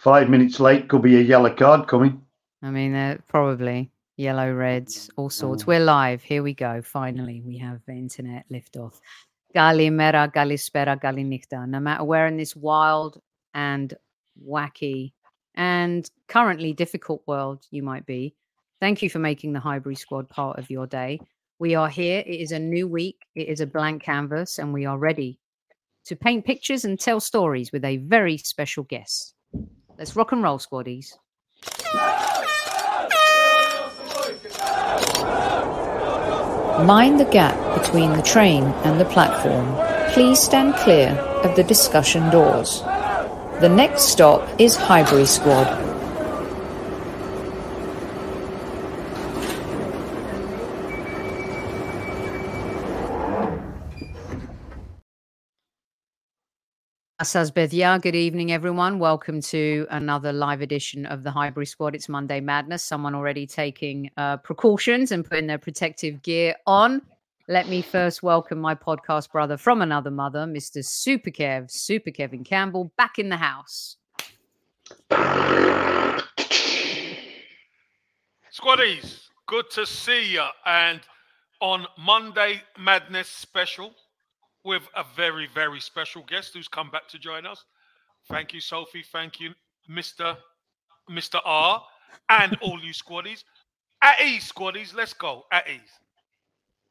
five minutes late could be a yellow card coming. I mean, uh, probably yellow, reds, all sorts. We're live. Here we go. Finally, we have internet liftoff. Galimera, Galispera, Galinichta. No matter where in this wild and wacky and currently difficult world you might be, thank you for making the Highbury squad part of your day. We are here. It is a new week. It is a blank canvas, and we are ready to paint pictures and tell stories with a very special guest. Let's rock and roll, squaddies. Mind the gap between the train and the platform. Please stand clear of the discussion doors. The next stop is Highbury Squad. Asazbethia, good evening, everyone. Welcome to another live edition of the Highbury Squad. It's Monday Madness. Someone already taking uh, precautions and putting their protective gear on. Let me first welcome my podcast brother from another mother, Mr. Super Kev, Super Kevin Campbell, back in the house. Squaddies, good to see you. And on Monday Madness special, with a very, very special guest who's come back to join us. Thank you, Sophie. Thank you, Mr. Mr. R, and all you squaddies. At ease, squaddies. Let's go. At ease.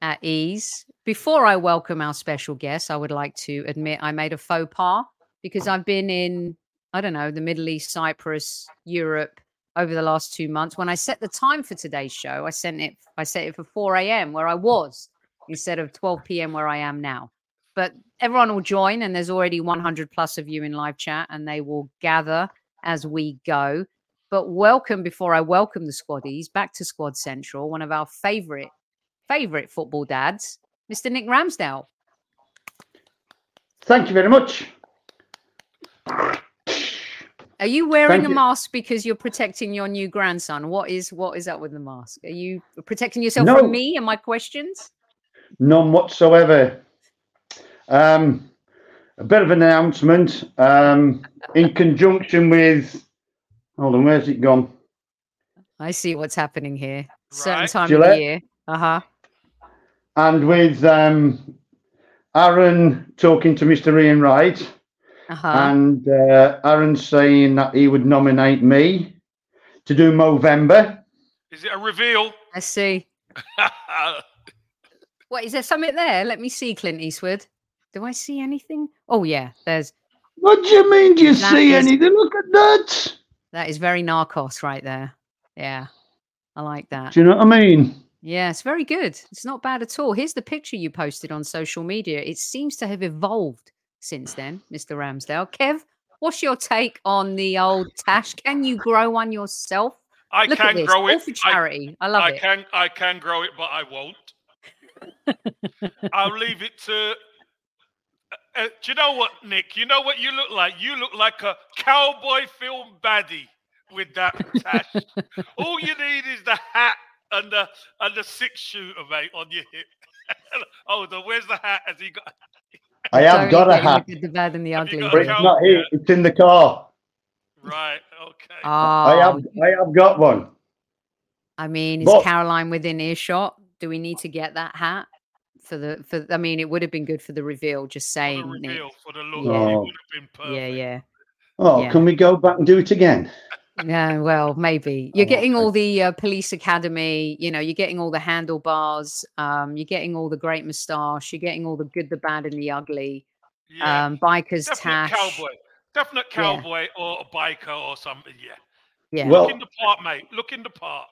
At ease. Before I welcome our special guest, I would like to admit I made a faux pas because I've been in, I don't know, the Middle East, Cyprus, Europe over the last two months. When I set the time for today's show, I sent it, I set it for 4 a.m. where I was instead of 12 p.m. where I am now but everyone will join and there's already 100 plus of you in live chat and they will gather as we go but welcome before i welcome the squaddies back to squad central one of our favorite favorite football dads mr nick ramsdale Thank you very much. are you wearing Thank a you. mask because you're protecting your new grandson what is what is up with the mask are you protecting yourself No. from me and my questions None whatsoever. Um, a bit of an announcement um, in conjunction with. Hold on, where's it gone? i see what's happening here certain Right. time of the year uh-huh And with um, Aaron talking to Mr. Ian Wright, uh-huh and uh, Aaron saying that he would nominate me to do Movember. Is it a reveal? i see What is there something there? Let me see, Clint Eastwood. Do I see anything? Oh yeah, there's What do you mean? Do you That see is- anything? Look at that. that is very narcos right there. Yeah. I like that. Do you know what I mean? Yeah, it's very good. It's not bad at all. Here's the picture you posted on social media. It seems to have evolved since then, Mr. Ramsdale. Kev, what's your take on the old Tash? Can you grow one yourself? I Look at can this. grow All it. for I, charity. I, love I it. can I can grow it, but I won't. I'll leave it to. Uh, do you know what, Nick? You know what you look like? You look like a cowboy film baddie with that tash. All you need is the hat and the and the six shooter, mate, on your hip. oh, the where's the hat? Has he got? I have Don't got a hat, with The bad and the ugly. but it's not here. It's in the car. Right. Okay. I Oh, have, I have got one. I mean, is But- Caroline within earshot? Do we need to get that hat for the for? I mean, it would have been good for the reveal. Just for saying, the Nick. reveal, for the look, Yeah. it Oh. would have been perfect. Yeah, yeah, Oh, Yeah. can we go back and do it again? yeah. Well, maybe you're Oh, getting all the uh, police academy. You know, you're getting all the handlebars. Um, you're getting all the great moustache. You're getting all the good, the bad, and the ugly. Yeah. Um, bikers Definite tash. cowboy. Definite Yeah. cowboy or a biker or something. Yeah. Yeah. Well- Look in the part, mate. Look in the part.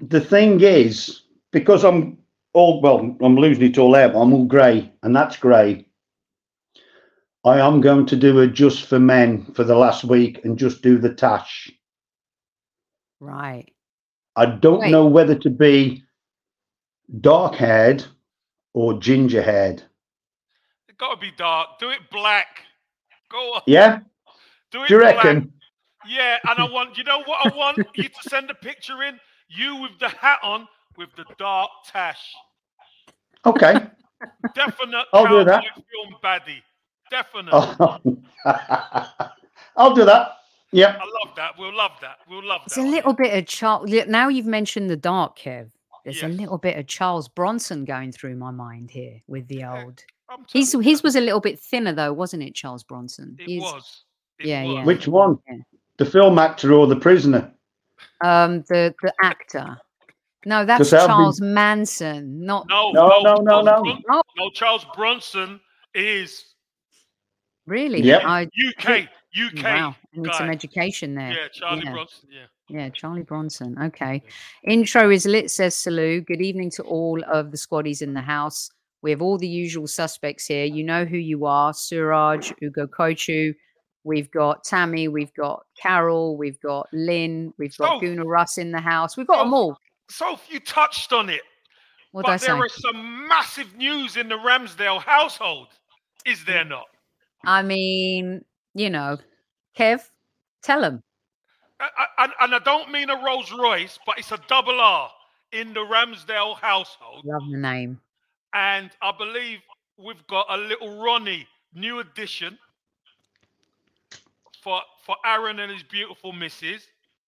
The thing is, because I'm all well, I'm losing it all out. I'm all grey, and that's grey. I am going to do a just for men for the last week and just do the tash. right. I don't Wait. know whether to be dark haired or ginger haired. It's got to be dark. Do it black. Go on. Yeah, Do it do you black. reckon? Yeah, and I want, you know what I want? you to send a picture in. You with the hat on with the dark tash. Okay. Definite I'll do that. film baddie. Definite. Oh. I'll do that. Yep. I love that. We'll love that. We'll love It's that. It's a little bit of Charles. Now you've mentioned the dark, Kev. There's a little bit of Charles Bronson going through my mind here with the old. His his was a little bit thinner though, wasn't it, Charles Bronson? It His- was. It yeah, was. yeah. Which one? Yeah. The film actor or the prisoner? Um, the the actor. No, that's Because I've been- Charles Manson, not. No, No, no, no, no, Charles no. Oh, no, Charles Bronson is really? Yep. I, UK. UK. wow, I need some education there. Yeah, Charlie Yeah. Bronson. Yeah. Yeah, Charlie Bronson. Okay. Intro is lit, says Salou. Good evening to all of the squaddies in the house. We have all the usual suspects here. You know who you are Suraj, Ugo Kochu. We've got Tammy. We've got Carol. We've got Lynn. We've got oh. So- Gooner Russ in the house. We've got oh. them all. So you touched on it, What but there is some massive news in the Ramsdale household. Is there mm. not? I mean, you know, Kev, tell them. And, and I don't mean a Rolls Royce, but it's a double R in the Ramsdale household. Love the name. And I believe we've got a little Ronnie, new addition for for Aaron and his beautiful missus.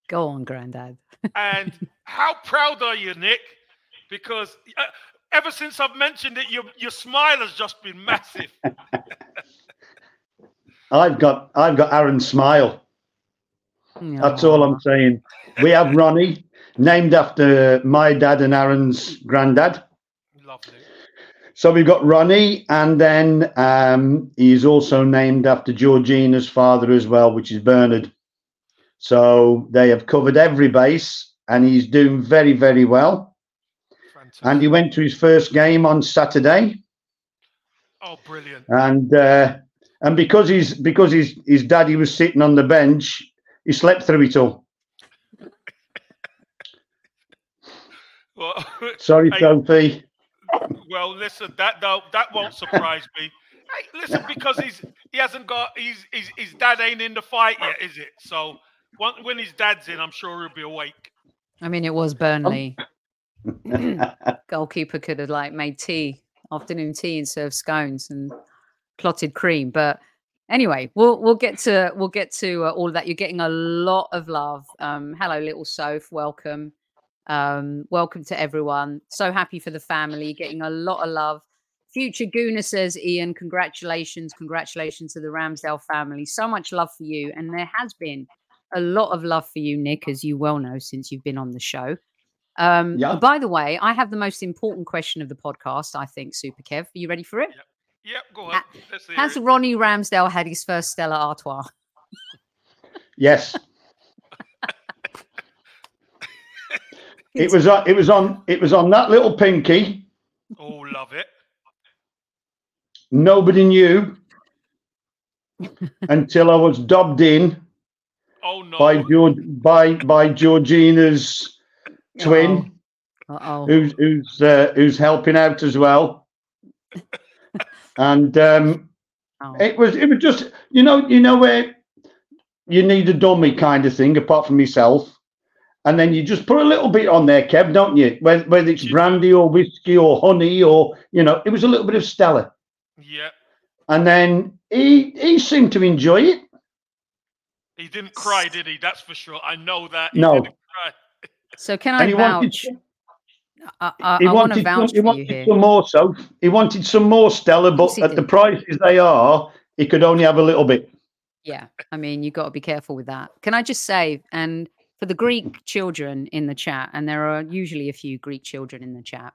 Go on, Grandad. And how proud are you, Nick? Because uh, ever since I've mentioned it, your your smile has just been massive. I've got I've got Aaron's smile. That's all I'm saying. We have Ronnie, named after my dad and Aaron's granddad. Lovely. So we've got Ronnie, and then um, he's also named after Georgina's father as well, which is Bernard. So they have covered every base, and he's doing very, very well. Fantastic. And he went to his first game on Saturday, oh, brilliant. and uh, and because he's because his his daddy was sitting on the bench, he slept through it all. Well, Sorry, Hey. Sophie. well, listen, that that, that won't surprise me. Hey, listen, because he's he hasn't got he's, he's his dad ain't in the fight yet, is it? So when his dad's in, I'm sure he'll be awake. I mean, it was Burnley. Goalkeeper could have like made tea, afternoon tea, and served scones and clotted cream. But anyway, we'll we'll get to we'll get to uh, all of that. You're getting a lot of love. Um, hello, little Soph. Welcome. Um, welcome to everyone. So happy for the family. Getting a lot of love. Future Gooner says, Ian, congratulations, congratulations to the Ramsdale family. So much love for you, and there has been a lot of love for you, Nick, as you well know since you've been on the show. Um, Yeah. By the way, I have the most important question of the podcast, I think, Super Kev. Are you ready for it? Yep, go on. Let's Has it. Ronnie Ramsdale had his first Stella Artois? yes, it was on. It was on. It was on that little pinky. Oh, love it. Nobody knew until I was dobbed in Oh no. by George by by Georgina's twin, Uh oh. who's who's uh, who's helping out as well. and um, oh. it was it was just you know you know where you need a dummy kind of thing apart from yourself. And then you just put a little bit on there, Kev, don't you? Whether, whether it's You brandy or whiskey or honey or you know, it was a little bit of Stella. Yeah. And then he he seemed to enjoy it. He didn't cry, did he? That's for sure. I know that. He No. So can I And he wanted, vouch? I, I, he I want to wanted, some, vouch he for you wanted here. some more. So he wanted some more Stella, but he at the prices they are, he could only have a little bit. Yeah, I mean, you got to be careful with that. Can I just say, and for the Greek children in the chat, and there are usually a few Greek children in the chat,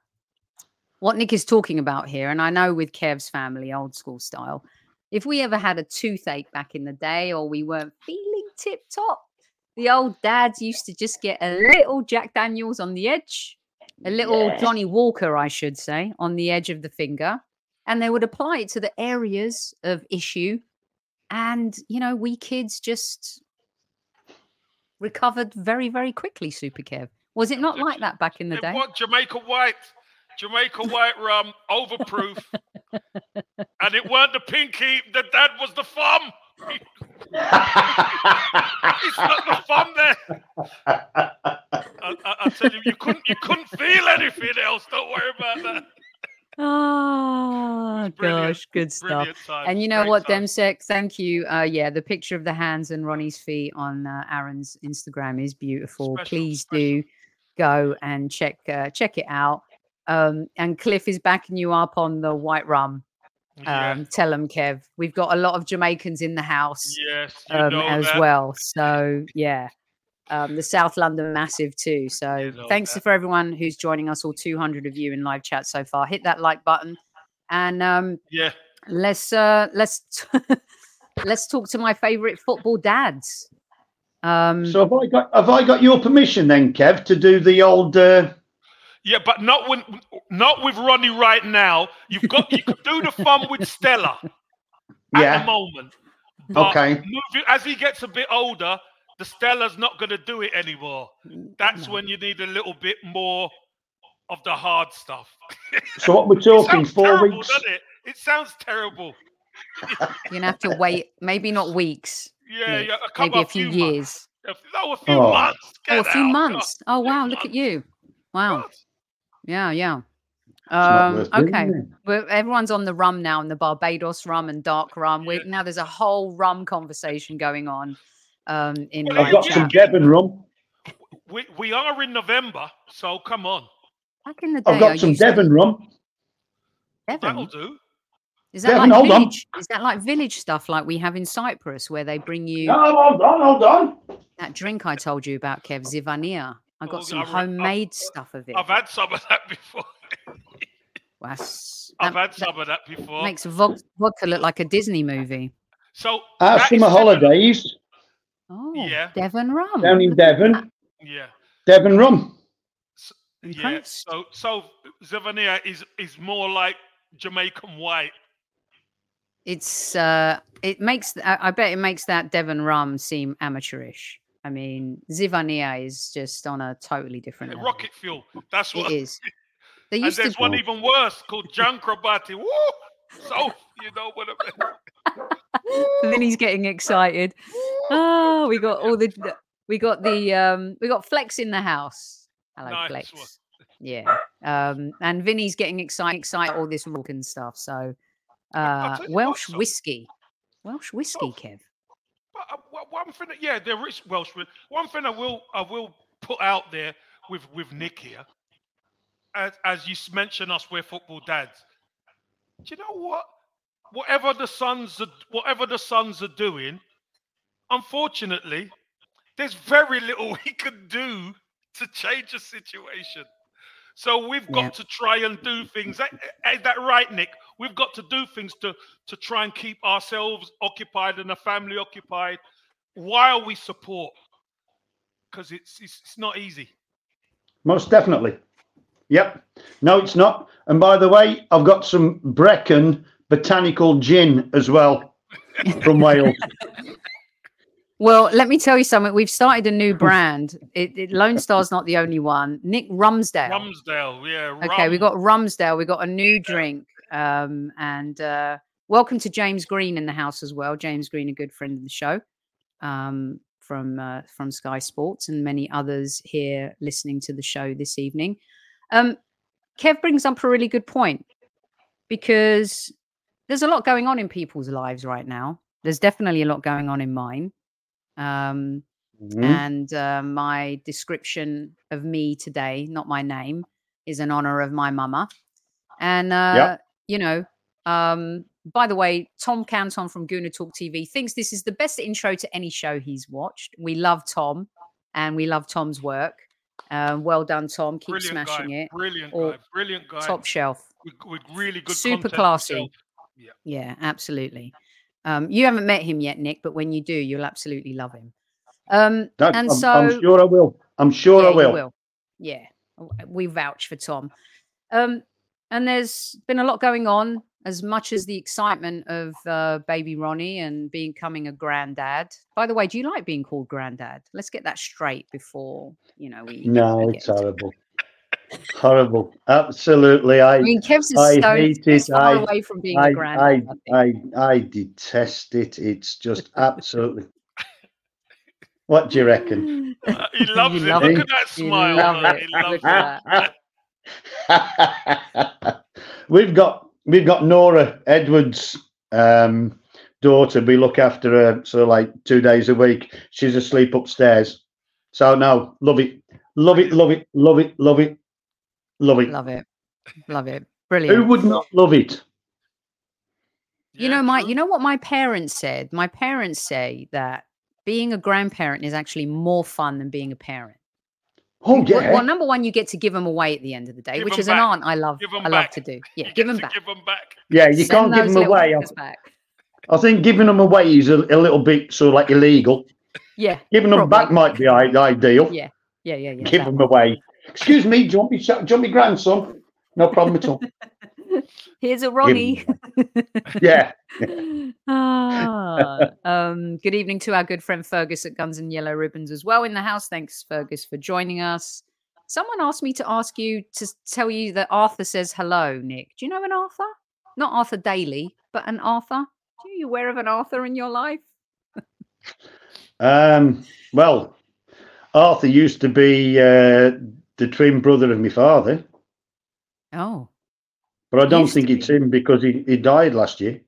what Nick is talking about here, and I know with Kev's family, old school style, if we ever had a toothache back in the day or we weren't feeling tip top, the old dads used to just get a little Jack Daniels on the edge, a little Yeah. Johnny Walker, I should say, on the edge of the finger, and they would apply it to the areas of issue and you know we kids just recovered very very quickly super kev was it not like that back in the It day was Jamaica White. Jamaica White rum, overproof. And it weren't the pinky, the dad was the thumb. It's not the thumb there. I, I, I tell you, you couldn't you couldn't feel anything else. Don't worry about that. Oh gosh, good stuff. And you know Great what, time. Demsek? Thank you. Uh, yeah, the picture of the hands and Ronnie's feet on uh, Aaron's Instagram is beautiful. Special, Please special. do go and check uh, check it out. Um, and Cliff is backing you up on the white rum. Yeah. Um, Tell them, Kev. We've got a lot of Jamaicans in the house yes, you um, know as that. well. So yeah, um, the South London massive too. So You know thanks that. for everyone who's joining us, all 200 of you in live chat so far. Hit that like button, and um, Yeah. let's uh, let's let's talk to my favorite football dads. Um, So have I got have I got your permission then, Kev, to do the old? Uh, Yeah, but not when not with Ronnie right now. You've got you could do the fun with Stella at the moment. But Okay. moving, as he gets a bit older, the Stella's not going to do it anymore. That's no. when you need a little bit more of the hard stuff. So what we're talking four terrible, weeks. doesn't it? It sounds terrible. you're gonna have to wait, maybe not weeks, Yeah, Nick, yeah. A couple maybe a of few months. years. A few- No, a few Oh. months. Oh, a few out, months. Oh few wow, look at you. Wow. God. Yeah, yeah. Um, okay. is it? Well, everyone's on the rum now, and the Barbados rum and dark rum. We, Yeah. now there's a whole rum conversation going on um, in well, I've got some. Devon rum. We, we are in November, so come on. Back in the day, I've got some used to- Devon rum. That'll Devon? do. Is that Devon, like hold on. village? Is that like village stuff like we have in Cyprus, where they bring you No, hold on, hold on. that drink I told you about, Kev Zivania? I got Oh, some I re- I've- homemade stuff of it. I've had some of that before. That's- I've that- had that some of that before. makes vod- vodka look like a Disney movie. So Our that is summer similar- holidays Oh, Yeah. Devon rum. down in Look at that. Devon. Yeah. Devon rum. Yeah. So so Zivania is is more like Jamaican white. It's uh, it makes I I bet it makes that Devon rum seem amateurish. I mean, Zivania is just on a totally different level. Rocket fuel. That's what it is. They And used to. there's one even worse called Jankrabati. Woo! So you know what I mean. then he's getting excited. Oh, we got all the, we got the um we got Flex in the house. Hello, Nice Flex. one. Yeah. Um and Vinny's getting excited, excited all this rock and stuff. So uh what, Welsh so- whiskey. Welsh whiskey, Oh. Kev. One- thing, that- yeah, there is Welsh. wi- One thing I will I will put out there with with Nick here, as as you mentioned us, we're football dads. Do you know what? Whatever the sons are, whatever the sons are doing, unfortunately, there's very little we can do to change the situation. So we've got Yeah. to try and do things. Eh, eh, Is that right, Nick? We've got to do things to to try and keep ourselves occupied and the family occupied while we support, because it's, it's it's not easy. Most definitely. Yep. No, it's not. And by the way, I've got some Brecon botanical gin as well from Wales. Well, let me tell you something. We've started a new brand. It, it, Lone Star's not the only one. Nick Rumsdale. Rumsdale, yeah. Okay, we rum. got Rumsdale. We got a new drink. Um, and uh, welcome to James Green in the house as well. James Green, a good friend of the show, um, from uh, from Sky Sports, and many others here listening to the show this evening. Um, Kev brings up a really good point because there's a lot going on in people's lives right now. There's definitely a lot going on in mine. Um, Mhm. and uh, my description of me today, not my name, is in honor of my mama. And uh, you know, um, by the way, Tom Canton from Guna Talk TV thinks this is the best intro to any show he's watched. We love Tom, and we love Tom's work. Uh, well done, Tom. Keep brilliant smashing guy, it. Brilliant Or guy. Brilliant guy. Top shelf. with, with really good Super classy. himself. Yeah, absolutely. Um, you haven't met him yet, Nick, but when you do, you'll absolutely love him. Um, That- and I'm, so I'm sure I will. I'm sure yeah, I you will. Yeah, we vouch for Tom. Um, and there's been a lot going on. As much as the excitement of uh, baby Ronnie and becoming a granddad. By the way, do you like being called granddad? Let's get that straight before you know we. No, we it's get into- horrible. horrible. Absolutely. I I mean, Kev's is I so hate it. far I- away from being I, a granddad. I, I. I, I detest it. It's just absolutely. What do you reckon? Uh, he loves You it. love Look it. at that smile. love man. it. He loves Look at it. that. we've got we've got Nora Edwards' um, daughter. We look after her so like two days a week. She's asleep upstairs. So no, love it, love it, love it, love it, love it, love it. Love it. Love it. Brilliant. Who would not love it? You know, my you know what my parents said? My parents say that being a grandparent is actually more fun than being a parent. Oh Well- yeah. Well, number one, you get to give them away at the end of the day, Give which 'em is an back. aunt I love. Give 'em I love back. to do. Yeah, You give them back. Give them back. yeah, you Send can't give them away. I, fuckers back. I think giving them away is a, a little bit sort of like illegal. Yeah, Giving them back might be ideal. yeah, yeah, yeah, yeah. Give that them away. Excuse me, do you want me, do you want me grandson? No problem at all. Here's a Ronnie. Yeah. ah, um, good evening to our good friend Fergus at Guns and Yellow Ribbons as well in the house. Thanks, Fergus, for joining us. Someone asked me to ask you to tell you that Arthur says hello, Nick. Do you know an Arthur? Not Arthur Daley, but an Arthur. Are you aware of an Arthur in your life? Um, well, Arthur used to be uh, the twin brother of my father, Oh, but I don't think it's be. him because he, he died last year.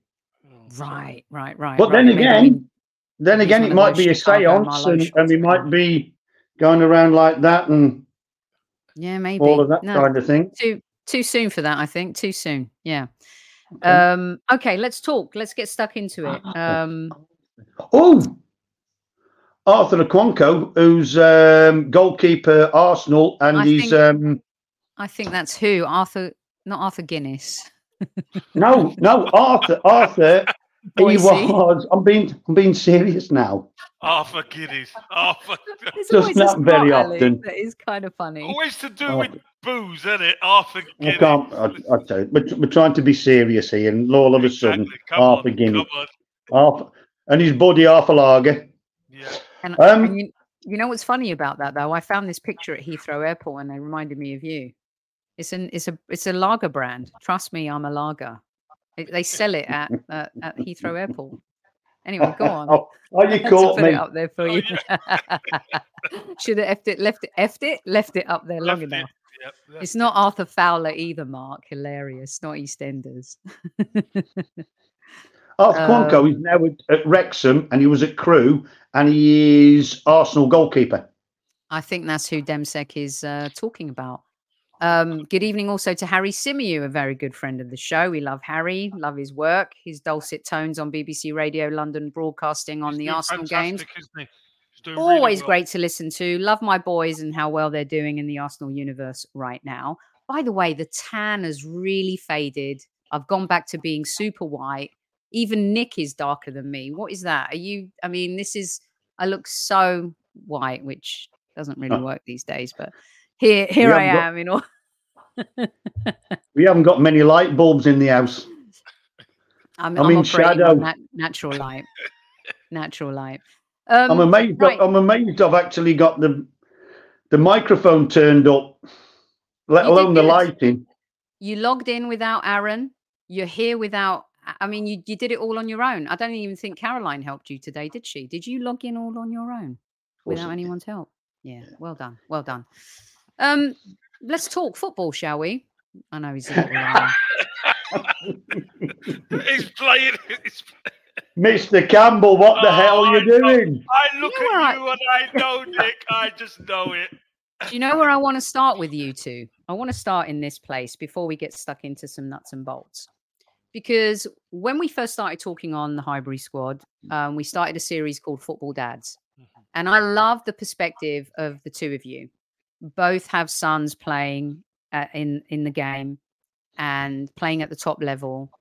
right, right, right. But right. then Maybe again, we- Then again, it might be a seance and, shots and we going might be going around like that and yeah, maybe all of that No, kind of thing. too too soon for that. I think too soon. Yeah. Okay. Um. Okay. Let's talk. Let's get stuck into it. Um. Oh, Arthur Okonkwo, who's um, goalkeeper Arsenal, and I he's think- um, I think that's who Arthur, not Arthur Guinness. no, no, Arthur, Arthur. He Boise. was. I'm being, I'm being serious now. Arthur Guinness. Arthur. There's Just not very spot, Ali, often. That is kind of funny. Always to do with booze, isn't it? Arthur I Giddies. can't. I, I tell you, we're, we're trying to be serious here, and all of a sudden, Come Arthur on, Guinness, Arthur, and his buddy Arthur Lager. Yeah. And, Um, and you, you know what's funny about that though? I found this picture at Heathrow Airport, and they reminded me of you. It's an it's a it's a lager brand. Trust me, I'm a lager. It, they sell it at uh, at Heathrow Airport. Anyway, go on. Oh, oh, you caught me. it up there for Oh, you. Should have effed it, left it, effed it, left it up there long Left it. enough. Yep, It's not Arthur Fowler either, Mark. Hilarious. Not EastEnders. Arthur Okonkwo Um, is now at, at Wrexham, and he was at Crewe, and he is Arsenal goalkeeper. I think that's who Demsek is uh, talking about. Um, good evening also to Harry Symeou, a very good friend of the show. We love Harry, love his work, his dulcet tones on BBC Radio London, broadcasting on He's the Arsenal games. fantastic, isn't he? He's doing really Always well. great to listen to. Love my boys and how well they're doing in the Arsenal universe right now. By the way, the tan has really faded. I've gone back to being super white. Even Nick is darker than me. What is that? Are you? I mean, this is. I look so white, which doesn't really Uh, work these days. But here, here I haven't got- am. In all. We haven't got many light bulbs in the house. I'm, I'm I'm in shadow. nat- natural light. natural light. Um, I'm amazed. right. I'm amazed. I've actually got the the microphone turned up, let You alone the good. lighting. you logged in without Aaron. You're here without. I- I mean, you, you did it all on your own. I don't even think Caroline helped you today, did she? Did you log in all on your own without anyone's help? Yeah, well done, well done. Um, let's talk football, shall we? I know he's a little. He's playing. He's, Mr. Campbell, what the Oh, hell are I you know. doing? I look know where I- at you and I know, Nick. I just know it. Do you know where I want to start with you two? I want to start in this place before we get stuck into some nuts and bolts. Because when we first started talking on the Highbury squad, um, we started a series called Football Dads. And I love the perspective of the two of you. Both have sons playing uh, in, in the game and playing at the top level,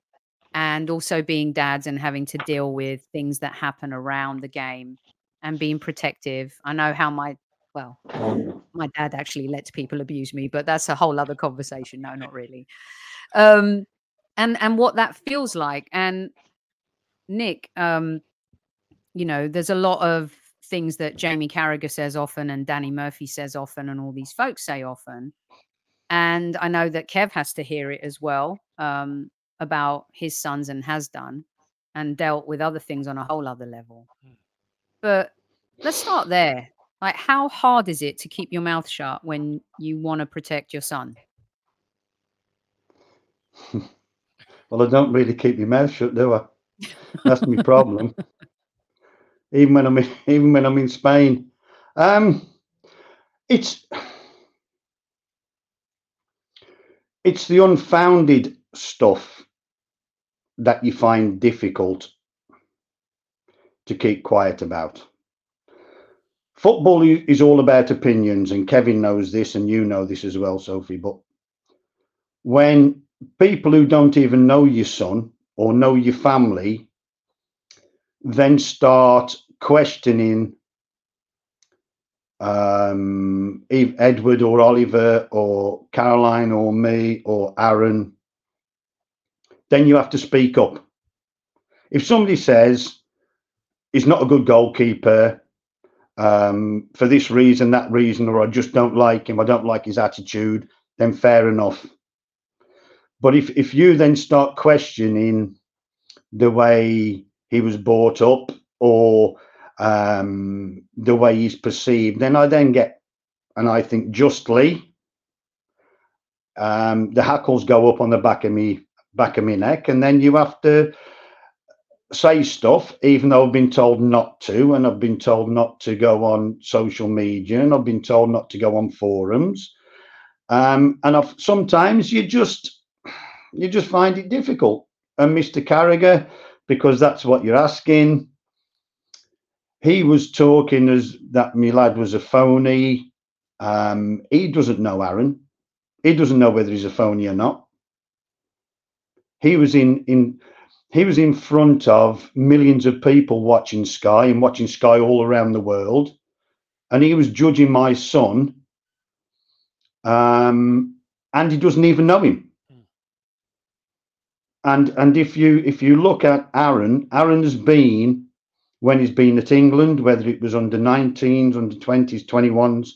and also being dads and having to deal with things that happen around the game and being protective. I know how my, well, my dad actually lets people abuse me, but that's a whole other conversation. No, not really. Um, and and what that feels like. And Nick, um, you know, there's a lot of things that Jamie Carragher says often, and Danny Murphy says often, and all these folks say often. And I know that Kev has to hear it as well um, about his sons and has done, and dealt with other things on a whole other level. But let's start there. Like, how hard is it to keep your mouth shut when you want to protect your son? well, I don't really keep my mouth shut, do I? That's my problem. even when I'm in, even when I'm in Spain, um, it's it's the unfounded stuff that you find difficult to keep quiet about. Football is all about opinions, and Kevin knows this, and you know this as well, Sophie. But when people who don't even know your son or know your family then start questioning um, Edward or Oliver or Caroline or me or Aaron, then you have to speak up. If somebody says he's not a good goalkeeper um, for this reason, that reason, or I just don't like him, I don't like his attitude, then fair enough. But if, if you then start questioning the way he was brought up or um, the way he's perceived, then I then get, and I think justly, um, the hackles go up on the back of me back of my neck, and then you have to say stuff, even though I've been told not to, and I've been told not to go on social media, and I've been told not to go on forums, um, and I've, sometimes you just you just find it difficult. And Mr. Carragher, because that's what you're asking, he was talking as that my lad was a phony. Um, he doesn't know Aaron. He doesn't know whether he's a phony or not. He was in in he was in front of millions of people watching Sky and watching Sky all around the world, and he was judging my son. Um, and he doesn't even know him. And and if you if you look at Aaron, Aaron has been when he's been at England, whether it was under 19s, under 20s, 21s,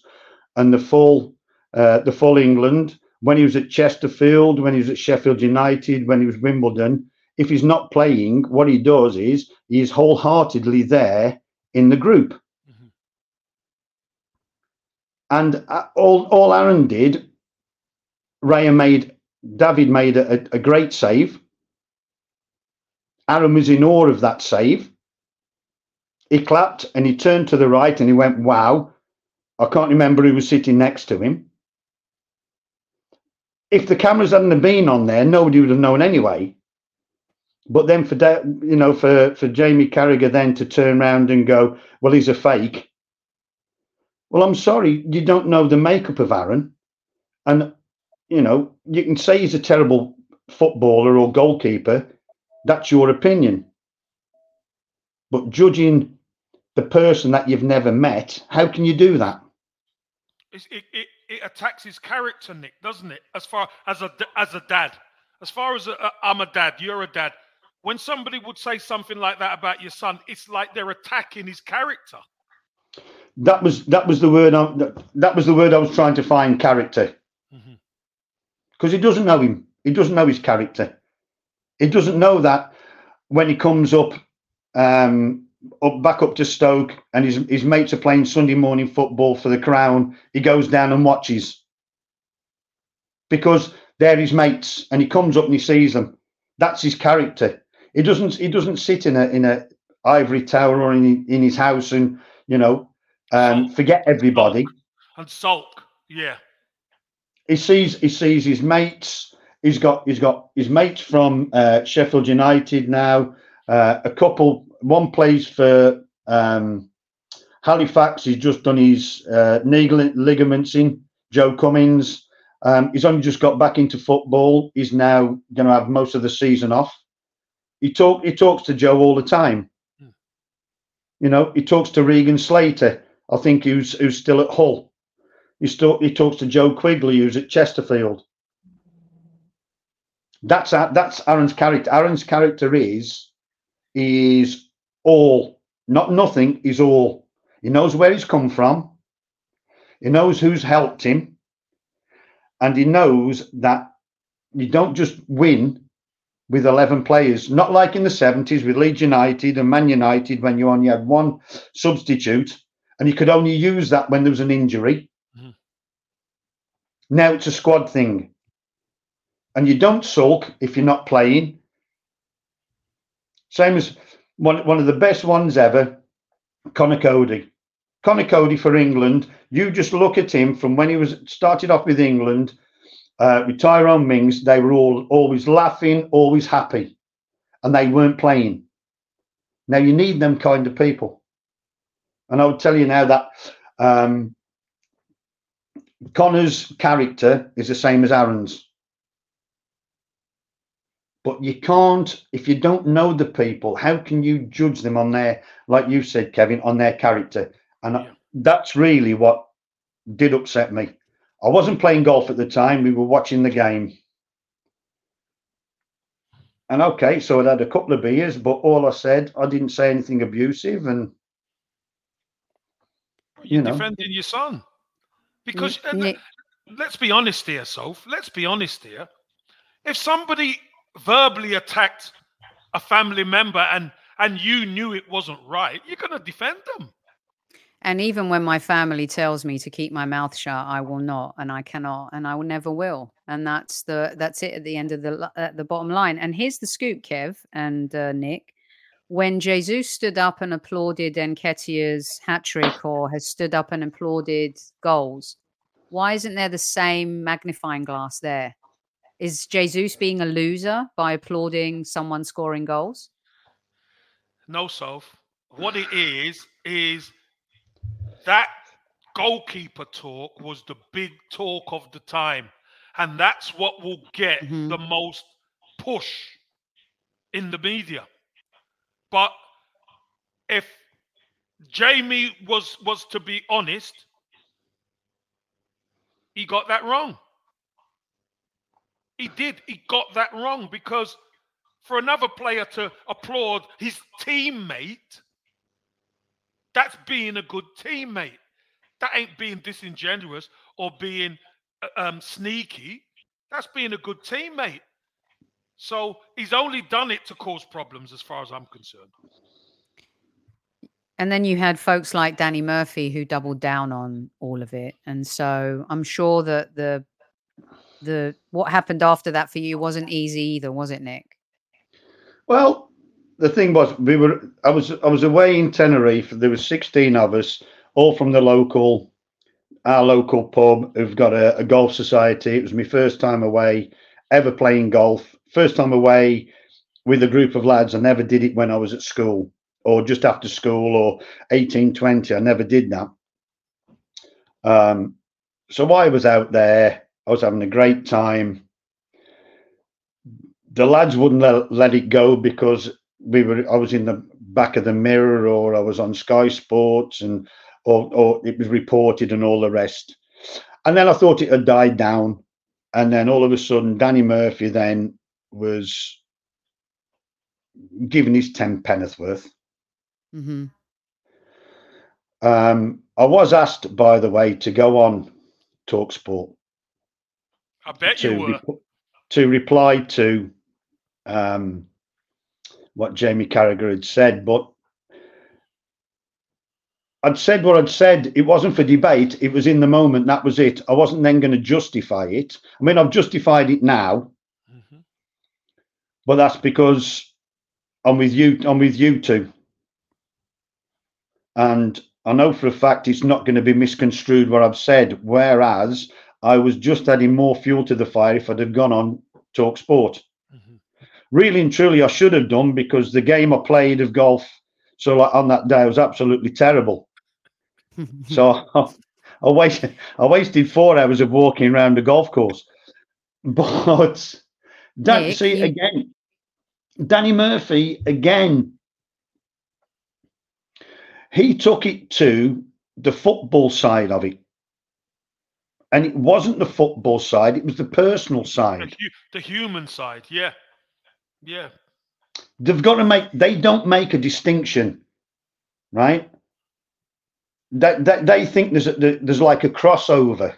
and the full uh, the full England, when he was at Chesterfield, when he was at Sheffield United, when he was Wimbledon, if he's not playing, what he does is he's wholeheartedly there in the group. Mm-hmm. And uh, all all Aaron did, Raya made David made a, a great save. Aaron was in awe of that save he clapped and he turned to the right and he went, Wow. I can't remember who was sitting next to him. If the cameras hadn't been on there, nobody would have known anyway. But then for you know for for Jamie Carragher then to turn around and go, well, he's a fake. Well, I'm sorry, you don't know the makeup of Aaron, and you know you can say he's a terrible footballer or goalkeeper. That's your opinion. But judging the person that you've never met, how can you do that? It, it, it, attacks his character, Nick, doesn't it? As far as a as a dad, as far as i am a dad, you're a dad. When somebody would say something like that about your son, it's like they're attacking his character. That was that was the word. I, that was the word I was trying to find. Character, because mm-hmm. he doesn't know him. He doesn't know his character. He doesn't know that when he comes up um, up back up to Stoke, and his his mates are playing Sunday morning football for the Crown. He goes down and watches because they're his mates, and he comes up and he sees them. That's his character. He doesn't he doesn't sit in a in a ivory tower or in in his house and you know um, forget everybody and sulk. Yeah, he sees he sees his mates. He's got he's got his mates from uh, Sheffield United now. Uh, a couple one plays for um, Halifax. He's just done his uh, knee ligaments in. Joe Cummings. Um, he's only just got back into football. He's now going to have most of the season off. He talk he talks to Joe all the time. Hmm. You know, he talks to Regan Slater. I think who's who's still at Hull. He still he talks to Joe Quigley, who's at Chesterfield. That's that's Aaron's character. Aaron's character is is all, not nothing, is all. He knows where he's come from. He knows who's helped him. And he knows that you don't just win with 11 players, not like in the 70s with Leeds United and Man United when you only had one substitute and you could only use that when there was an injury. Mm-hmm. Now it's a squad thing. And you don't sulk if you're not playing. Same as one, one of the best ones ever, Conor Coady. Conor Coady for England. You just look at him from when he was started off with England, uh, with Tyrone Mings. They were all always laughing, always happy, and they weren't playing. Now you need them kind of people, and I would tell you now that um, Conor's character is the same as Aaron's. But you can't, if you don't know the people, how can you judge them on their, like you said, Kevin, on their character? And yeah. that's really what did upset me. I wasn't playing golf at the time, we were watching the game. And okay, so I had a couple of beers, but all I said, I didn't say anything abusive. And, you You're know, defending your son. Because Nick. let's be honest here, Soph. Let's be honest here. If somebody verbally attacked a family member and and you knew it wasn't right, you're going to defend them. And even when my family tells me to keep my mouth shut, I will not, and I cannot, and I will never will. And that's the that's it at the end of the at the bottom line. And here's the scoop, Kev and uh, Nick. When Jesus stood up and applauded Nketiah's hat trick, or has stood up and applauded goals, why isn't there the same magnifying glass there? Is Jesus being a loser by applauding someone scoring goals? No, Soph. What it is, is that goalkeeper talk was the big talk of the time. And that's what will get mm-hmm. the most push in the media. But if Jamie was was to be honest, he got that wrong. He did. He got that wrong because for another player to applaud his teammate, that's being a good teammate. That ain't being disingenuous or being uh, um, sneaky. That's being a good teammate. So he's only done it to cause problems, as far as I'm concerned. And then you had folks like Danny Murphy who doubled down on all of it. And so I'm sure that the the what happened after that for you wasn't easy either, was it, Nick? Well, the thing was, we were. I was. I was away in Tenerife. There was sixteen of us, all from the local, our local pub, who've got a, a golf society. It was my first time away, ever playing golf. First time away with a group of lads. I never did it when I was at school or just after school or eighteen twenty. I never did that. Um, so I was out there I was having a great time. The lads wouldn't let, let it go because we were. I was in the back of the mirror, or I was on Sky Sports, and or, or it was reported, and all the rest. And then I thought it had died down, and then all of a sudden, Danny Murphy then was giving his ten penneth worth. Mm-hmm. Um, I was asked, by the way, to go on Talk Sport I bet to, you were. to reply to um, what Jamie Carragher had said, but I'd said what I'd said. It wasn't for debate. It was in the moment. That was it. I wasn't then going to justify it. I mean, I've justified it now, mm-hmm. but that's because I'm with you. I'm with you two, and I know for a fact it's not going to be misconstrued what I've said. Whereas I was just adding more fuel to the fire if I'd have gone on Talk Sport. Mm-hmm. Really and truly, I should have done because the game I played of golf, so like on that day, was absolutely terrible. so I, I, wasted, I wasted four hours of walking around the golf course. But Dan, see you... again, Danny Murphy again. He took it to the football side of it and it wasn't the football side; it was the personal side, the, the human side. Yeah, yeah. They've got to make. They don't make a distinction, right? That, that they think there's a, there's like a crossover,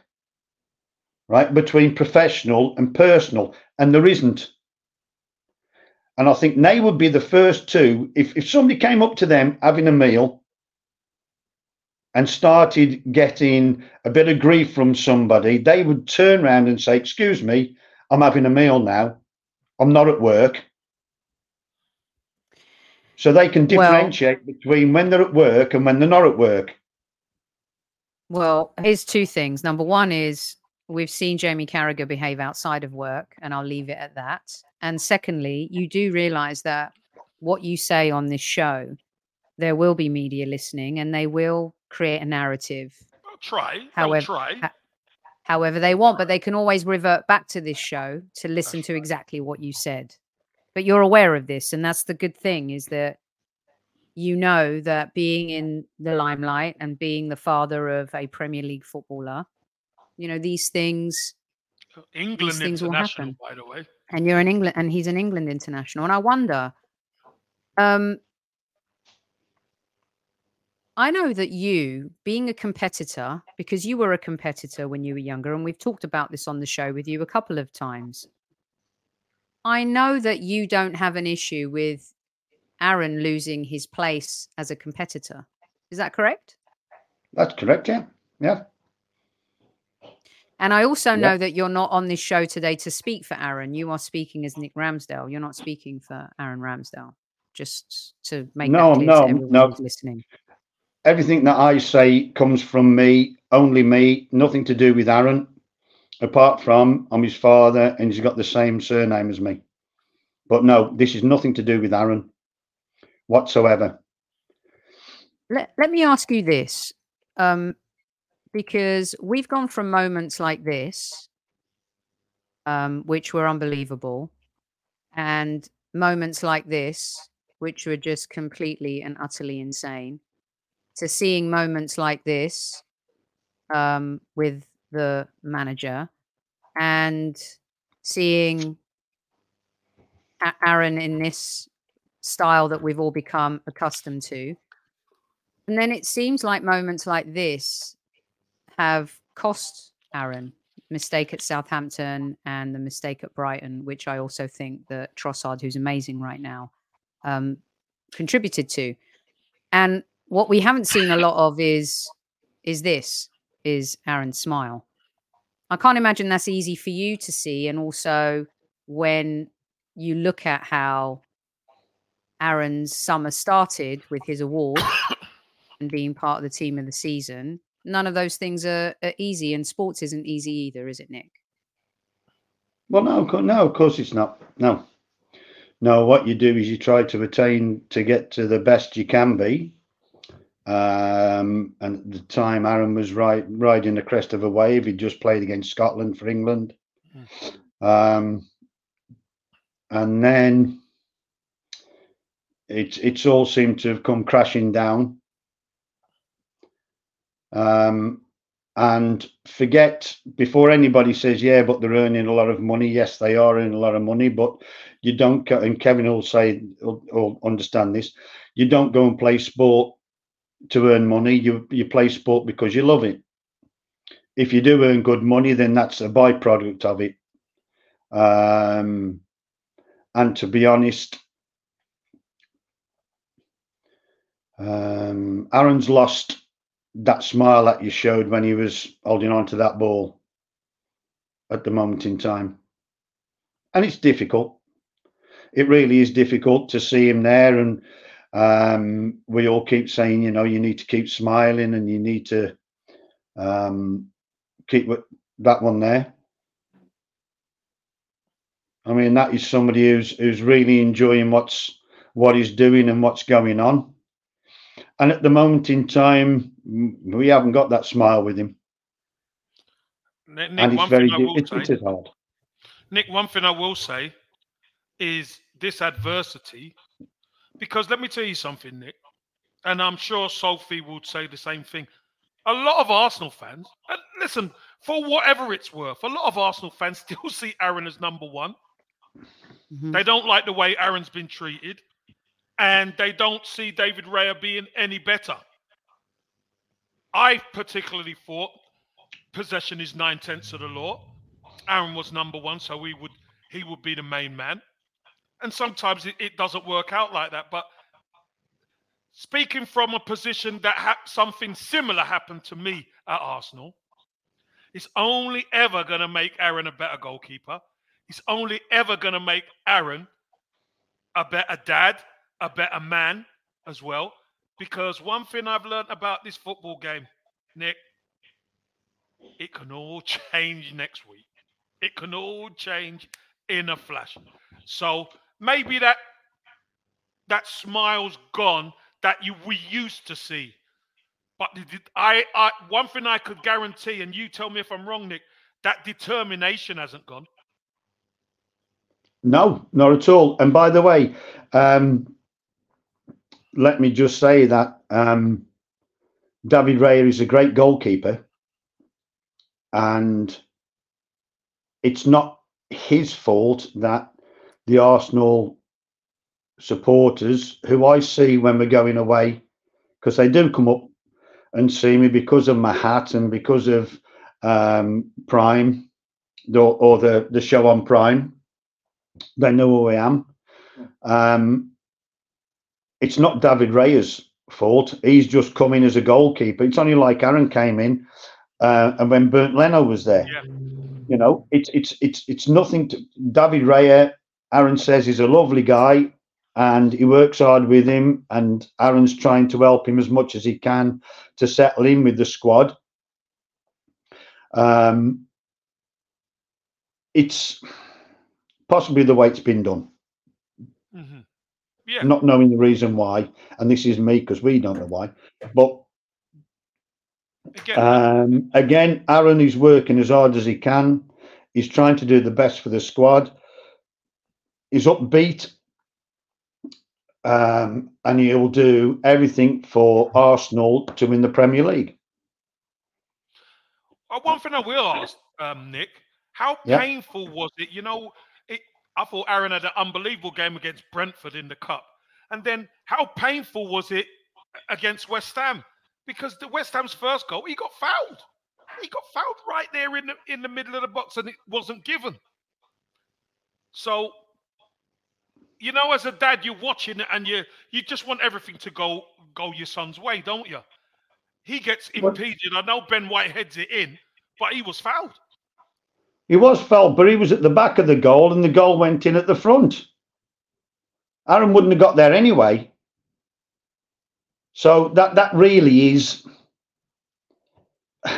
right, between professional and personal, and there isn't. And I think they would be the first two. If if somebody came up to them having a meal and started getting a bit of grief from somebody, they would turn around and say, Excuse me, I'm having a meal now. I'm not at work. So they can Well- differentiate between when they're at work and when they're not at work. Well, here's two things. Number one is we've seen Jamie Carragher behave outside of work, and I'll leave it at that. And secondly, you do realize that what you say on this show, there will be media listening and they will create a narrative I'll try. However- I'll try. ha- however they want, but they can always revert back to this show to listen That's to right. exactly what you said. But you're aware of this, and that's the good thing is that you know that being in the limelight and being the father of a Premier League footballer, you know, these things England things will international, happen. by the way. and you're in England and he's an England international. And I wonder, um, I know that you, being a competitor, because you were a competitor when you were younger, and we've talked about this on the show with you a couple of times. I know that you don't have an issue with Aaron losing his place as a competitor. Is that correct? That's correct, yeah. Yeah. And I also Yep. know that you're not on this show today to speak for Aaron. You are speaking as Nick Ramsdale. You're not speaking for Aaron Ramsdale. Just to make No, that clear no, to everyone no. who's listening. Everything that I say comes from me, only me, nothing to do with Aaron, apart from I'm his father and he's got the same surname as me. But no, this is nothing to do with Aaron whatsoever. Let, let me ask you this, um, because we've gone from moments like this, um, which were unbelievable, and moments like this, which were just completely and utterly insane, to seeing moments like this um, with the manager and seeing Aaron in this style that we've all become accustomed to. And then it seems like moments like this have cost Aaron mistake at Southampton and the mistake at Brighton, which I also think that Trossard, who's amazing right now, um, contributed to. And what we haven't seen a lot of is is this is Aaron's smile. I can't imagine that's easy for you to see, and also when you look at how Aaron's summer started with his award and being part of the team of the season, none of those things are, are easy, and sports isn't easy either, is it, Nick? Well, no, no, of course it's not. No, no. What you do is you try to attain to get to the best you can be. Um, and at the time, Aaron was right, riding the crest of a wave. He just played against Scotland for England, um, and then it's it's all seemed to have come crashing down. Um, and forget before anybody says, yeah, but they're earning a lot of money. Yes, they are earning a lot of money, but you don't. And Kevin will say, will, will understand this. You don't go and play sport to earn money. You you play sport because you love it. If you do earn good money, then that's a byproduct of it. Um, and to be honest, um, Aaron's lost that smile that you showed when he was holding on to that ball at the moment in time. And it's difficult. It really is difficult to see him there. And um, we all keep saying, you know, you need to keep smiling and you need to um, keep that one there. I mean, that is somebody who's who's really enjoying what's what he's doing and what's going on. And at the moment in time, we haven't got that smile with him, Nick, and it's very thing I di- will it's, say, it's hard. Nick, one thing I will say is this adversity, because let me tell you something, Nick, and I'm sure Sophie would say the same thing. A lot of Arsenal fans, and listen, for whatever it's worth, a lot of Arsenal fans still see Aaron as number one. Mhm. They don't like the way Aaron's been treated, and they don't see David Raya being any better. I particularly thought possession is nine tenths of the law. Aaron was number one, so we would he would be the main man. And sometimes it, it doesn't work out like that. But speaking from a position that ha- something similar happened to me at Arsenal, it's only ever going to make Aaron a better goalkeeper. It's only ever going to make Aaron a better dad, a better man as well. Because one thing I've learned about this football game, Nick, it can all change next week. It can all change in a flash. So maybe that that smile's gone that you we used to see. But I, I one thing I could guarantee, and you tell me if I'm wrong, Nick, that determination hasn't gone. No, not at all. And by the way, um, let me just say that um, David Raya is a great goalkeeper, and it's not his fault that the Arsenal supporters, who I see when we're going away, because they do come up and see me because of my hat and because of um, Prime or, or the the show on Prime. They know who I am. Um, it's not David Raya's fault. He's just come in as a goalkeeper. It's only like Aaron came in, uh, and when Bernd Leno was there. Yeah. You know, it's it's it's it's nothing to David Raya. Aaron says he's a lovely guy, and he works hard with him. And Aaron's trying to help him as much as he can to settle in with the squad. Um, it's possibly the way it's been done. Mm-hmm. Yeah. Not knowing the reason why, and this is me because we don't know why. But Again, um, again, Aaron is working as hard as he can. He's trying to do the best for the squad. He's upbeat, um, and he'll do everything for Arsenal to win the Premier League. Uh, one thing I will ask, um, Nick, how Yeah. painful was it? You know, it, I thought Aaron had an unbelievable game against Brentford in the cup, and then how painful was it against West Ham? Because the West Ham's first goal, he got fouled. He got fouled right there in the in the middle of the box, and it wasn't given. So, you know, as a dad, you're watching it, and you you just want everything to go go your son's way, don't you? He gets impeded. I know Ben White heads it in, but he was fouled. He was fouled, but he was at the back of the goal, and the goal went in at the front. Aaron wouldn't have got there anyway. So that that really is.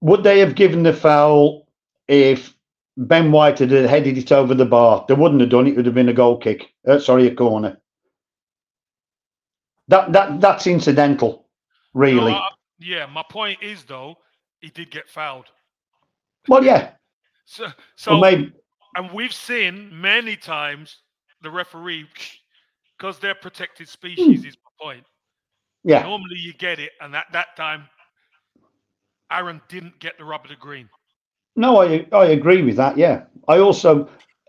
Would they have given the foul if Ben White had headed it over the bar? They wouldn't have done it. It would have been a goal kick. Uh, sorry, a corner. That that that's incidental, No, really. I- yeah, my point is though, he did get fouled. well, yeah. So, so maybe and we've seen many times the referee, because they're protected species, is my point. yeah. Normally you get it, and at that time, Aaron didn't get the rub of the green. No, I I agree with that. Yeah, I also,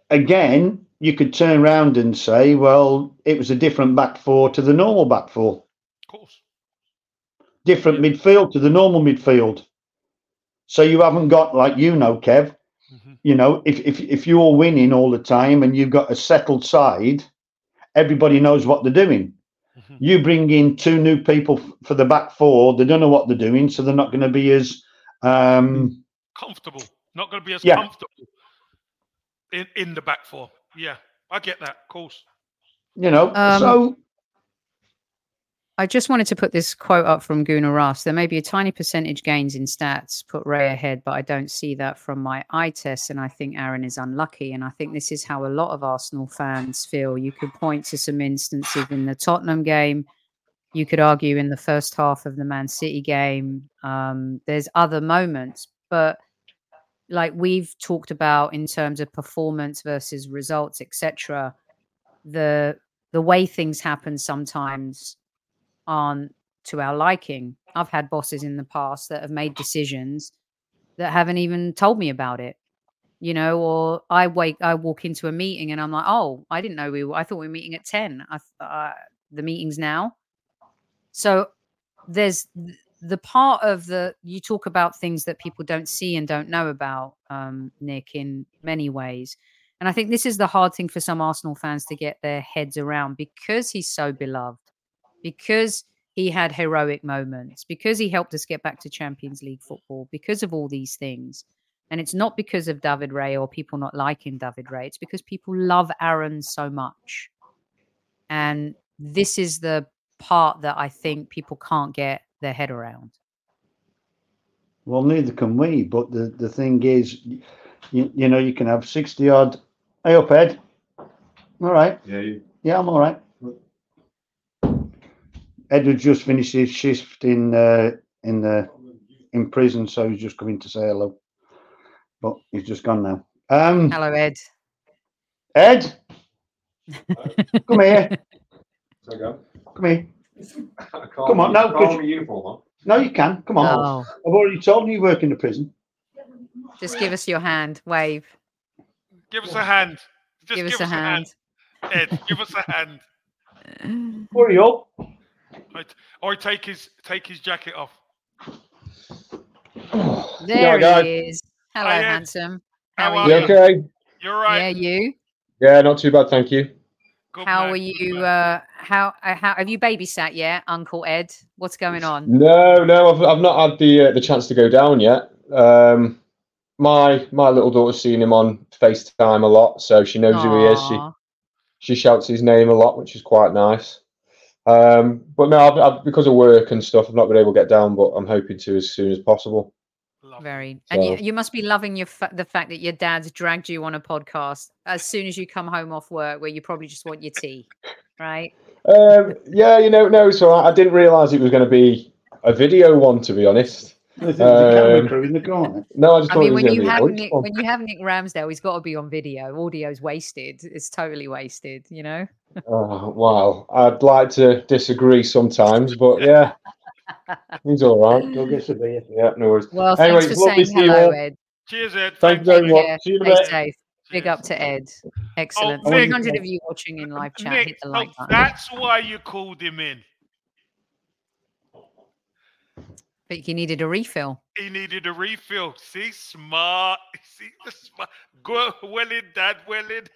again, you could turn around and say, well, it was a different back four to the normal back four, Of course. different midfield to the normal midfield. So you haven't got like you know, Kev. Mhm. You know, if if if you're winning all the time and you've got a settled side, everybody knows what they're doing. Mhm. You bring in two new people f- for the back four, they don't know what they're doing, so they're not going to be as um, Comfortable. Not going to be as Yeah. comfortable in, in the back four. Yeah, I get that. Of course. you know. Um, so I just wanted to put this quote up from Gunnar Ross. There may be a tiny percentage gains in stats put Ray ahead, but I don't see that from my eye test. And I think Aaron is unlucky. And I think this is how a lot of Arsenal fans feel. You could point to some instances in the Tottenham game. You could argue in the first half of the Man City game. Um, there's other moments, but like we've talked about in terms of performance versus results, etc. The the way things happen sometimes aren't to our liking. I've had bosses in the past that have made decisions that haven't even told me about it. You know, or I wake, I walk into a meeting and I'm like, oh, I didn't know we were. I thought we were meeting at ten. I uh, the meeting's now. So there's th- the part of the you talk about things that people don't see and don't know about, um, Nick, in many ways. And I think this is the hard thing for some Arsenal fans to get their heads around because he's so beloved because he had heroic moments, because he helped us get back to Champions League football, because of all these things. And it's not because of David Ray or people not liking David Ray. It's because people love Aaron so much. And this is the part that I think people can't get their head around. Well, neither can we. But the, the thing is, you, you know, you can have 60 odd. Hey up, Ed. All right. Yeah, you, Yeah, I'm all right. Edward just finished his shift in uh, in the in prison, so he's just coming to say hello. But he's just gone now. Um, Hello, Ed. Ed, come here. so go. Come here. I can't, Come on, no, can't could wear uniform. No, you can. Come on. Oh, I've already told you you work in the prison. just give us your hand. Wave. Give us a hand. Just give us a hand. Ed, give us a hand. Hurry up. Right. Or take his take his jacket off. There guys. he is. Hello, Hi, handsome. How How are are You you? okay? You're right. Yeah, you. Yeah, not too bad, thank you. Good How man, are you? Uh, how uh, how have you babysat yet, Uncle Ed? What's going on? No, no, I've, I've not had the uh, the chance to go down yet. Um, my my little daughter's seen him on FaceTime a lot, so she knows who he is. She she shouts his name a lot, which is quite nice. Um, but no, I've, I've, because of work and stuff, I've not been able to get down, but I'm hoping to as soon as possible. Love it. Very, and you, you must be loving your fa- the fact that your dad's dragged you on a podcast as soon as you come home off work, where you probably just want your tea, right? Um, yeah, you know, no, so I, I didn't realise it was going to be a video one, to be honest. There's the camera Um, crew in the corner. No, I just I mean, it was when you have Nick, one. when you have Nick Ramsdale, he's got to be on video. Audio's wasted. It's totally wasted. You know. Oh, wow. I'd like to disagree sometimes, but yeah, he's all right. Go get some beer. Yeah, no worries. Well, Anyway, thanks it's for saying to you hello. Ed. Cheers, Ed. Thank you very much. care. See you in a Stay bit. safe. Big up to Ed. Oh, Excellent. Oh, Three Nick. hundred of you watching in live chat. Nick, Hit the so like button. that's why you called him in. But you needed a refill. He needed a refill. See, smart. See, the smart. Go well in, Dad. Well in.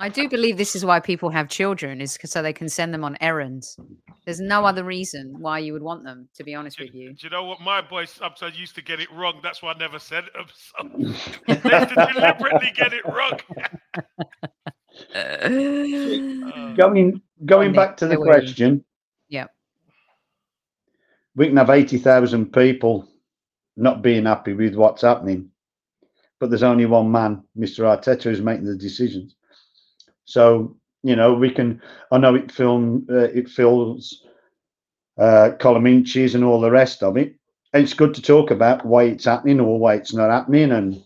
I do believe this is why people have children, is so they can send them on errands. There's no other reason why you would want them, to be honest Do, with you. do you know what? My boys sometimes used to get it wrong. That's why I never said it. So they used to deliberately get it wrong. Uh, Going going back to the where you? question. We can have eighty thousand people not being happy with what's happening, but there's only one man, Mr. Arteta, who's making the decisions. So you know we can. I know it film uh, it fills uh, column inches and all the rest of it. And it's good to talk about why it's happening or why it's not happening, and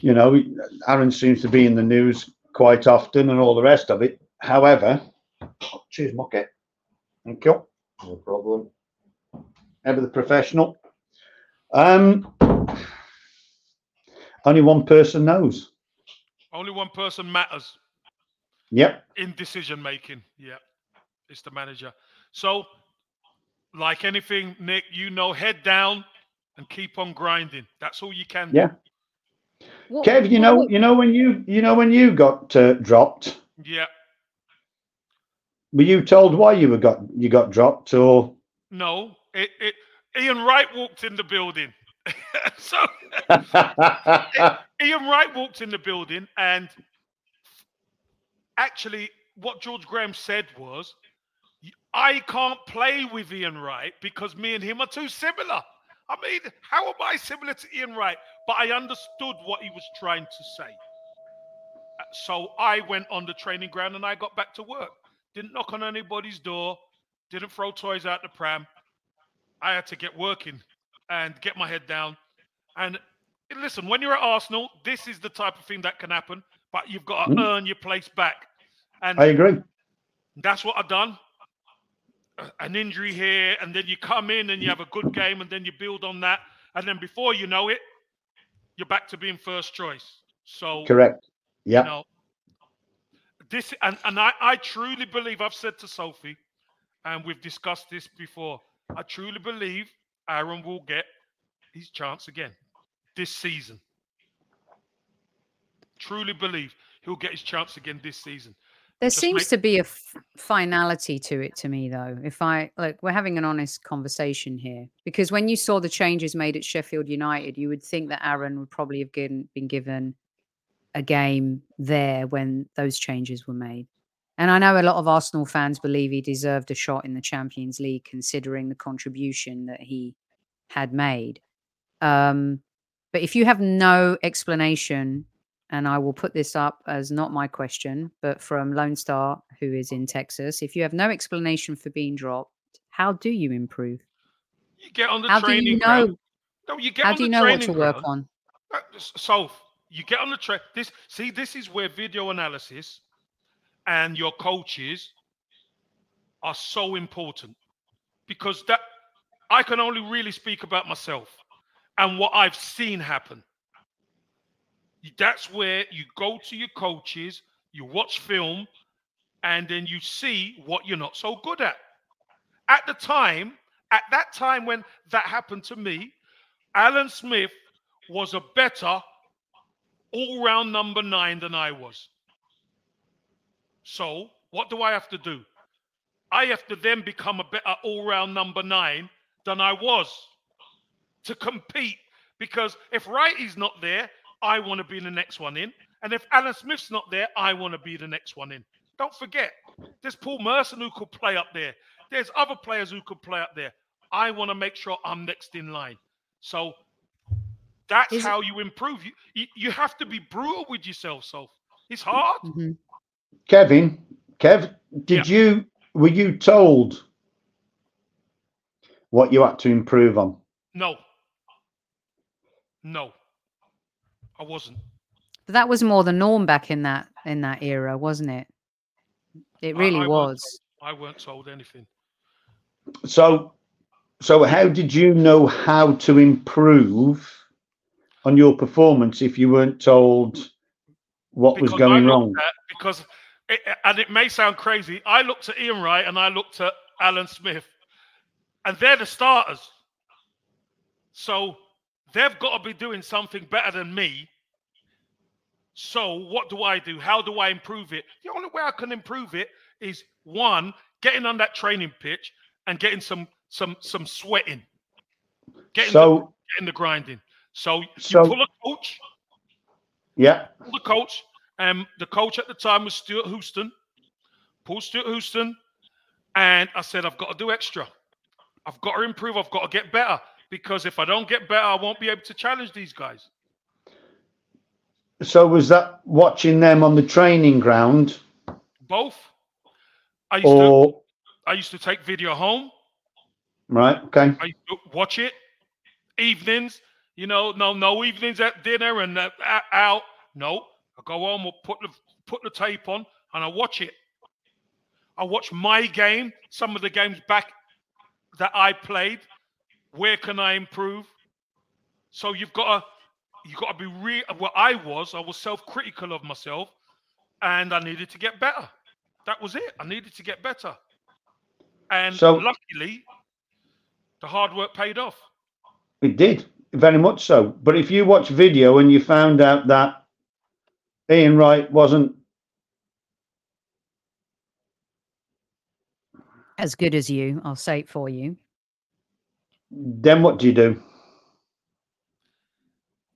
you know, Aaron seems to be in the news quite often and all the rest of it. However, cheers, Mucket. Thank you. No problem. Ever the professional. Um, only one person knows. only one person matters Yep. in decision making. Yeah, it's the manager. So, like anything, Nick, you know, head down and keep on grinding. That's all you can. do. Yeah. What- Kev, you know, you know when you, you know when you got uh, dropped. Yeah. Were you told why you were got you got dropped, or No. It, it, Ian Wright walked in the building. so Ian Wright walked in the building, and actually, what George Graham said was, I can't play with Ian Wright because me and him are too similar. I mean, how am I similar to Ian Wright? But I understood what he was trying to say. Uh, So I went on the training ground and I got back to work. Didn't knock on anybody's door, didn't throw toys out the pram. I had to get working and get my head down. And listen, when you're at Arsenal, this is the type of thing that can happen, but you've got to Mm. earn your place back. And I agree. that's what I've done. An injury here, and then you come in and you have a good game, and then you build on that. And then before you know it, you're back to being first choice. So, Correct. you Yeah. know, this, and, and I, I truly believe, I've said to Sophie, and we've discussed this before, I truly believe Aaron will get his chance again this season. Truly believe he'll get his chance again this season. There Just seems make- to be a f- finality to it to me, though. If I like, we're having an honest conversation here because when you saw the changes made at Sheffield United, you would think that Aaron would probably have given, been given a game there when those changes were made. And I know a lot of Arsenal fans believe he deserved a shot in the Champions League, considering the contribution that he had made. Um, but if you have no explanation and I will put this up as not my question, but from Lone Star, who is in Texas. If you have no explanation for being dropped, how do you improve? You get on the How do training you ground. know? No, you get How on do you know what to work on? Uh, s- So you get on the track. This see, this is where video analysis and your coaches are so important because that I can only really speak about myself and what I've seen happen. That's where you go to your coaches, you watch film, and then you see what you're not so good at. At the time, at that time when that happened to me, Alan Smith was a better all round number nine than I was. So, what do I have to do? I have to then become a better all round number nine than I was to compete. Because if Wrighty's not there, I want to be the next one in. And if Alan Smith's not there, I want to be the next one in. Don't forget, there's Paul Merson who could play up there. There's other players who could play up there. I want to make sure I'm next in line. So that's Is it- how you improve. You, you you have to be brutal with yourself. So it's hard. Mhm. Kevin, Kev, did you were you told what you had to improve on? No. No. I wasn't. But that was more the norm back in that in that era, wasn't it? It I- really I weren't was. I weren't told anything. So, so how did you know how to improve on your performance if you weren't told what was Because I going wrong? at- because it, and it may sound crazy. I looked at Ian Wright and I looked at Alan Smith, and they're the starters. So they've got to be doing something better than me. So what do I do? How do I improve it? The only way I can improve it is one, getting on that training pitch and getting some some some sweating, getting the, So, getting the grinding. So you So- pull a coach, yeah, pull the coach. Um, the coach at the time was Stewart Houston, Paul Stewart Houston, and I said I've got to do extra. I've got to improve. I've got to get better because if I don't get better, I won't be able to challenge these guys. so was that watching them on the training ground Both. I used to or I used to take video home. right? Okay, I used to watch it evenings. You know, no no evenings at dinner and uh, out. No, I go home or put the put the tape on and I watch it. I watch my game, some of the games back that I played. Where can I improve? So you've got to you've got to be real. Well, I was I was self critical of myself, and I needed to get better. That was it. I needed to get better, and So- luckily, the hard work paid off. it did very much so. But if you watch video and you found out that Ian Wright wasn't As good as you, I'll say it for you. then what do you do?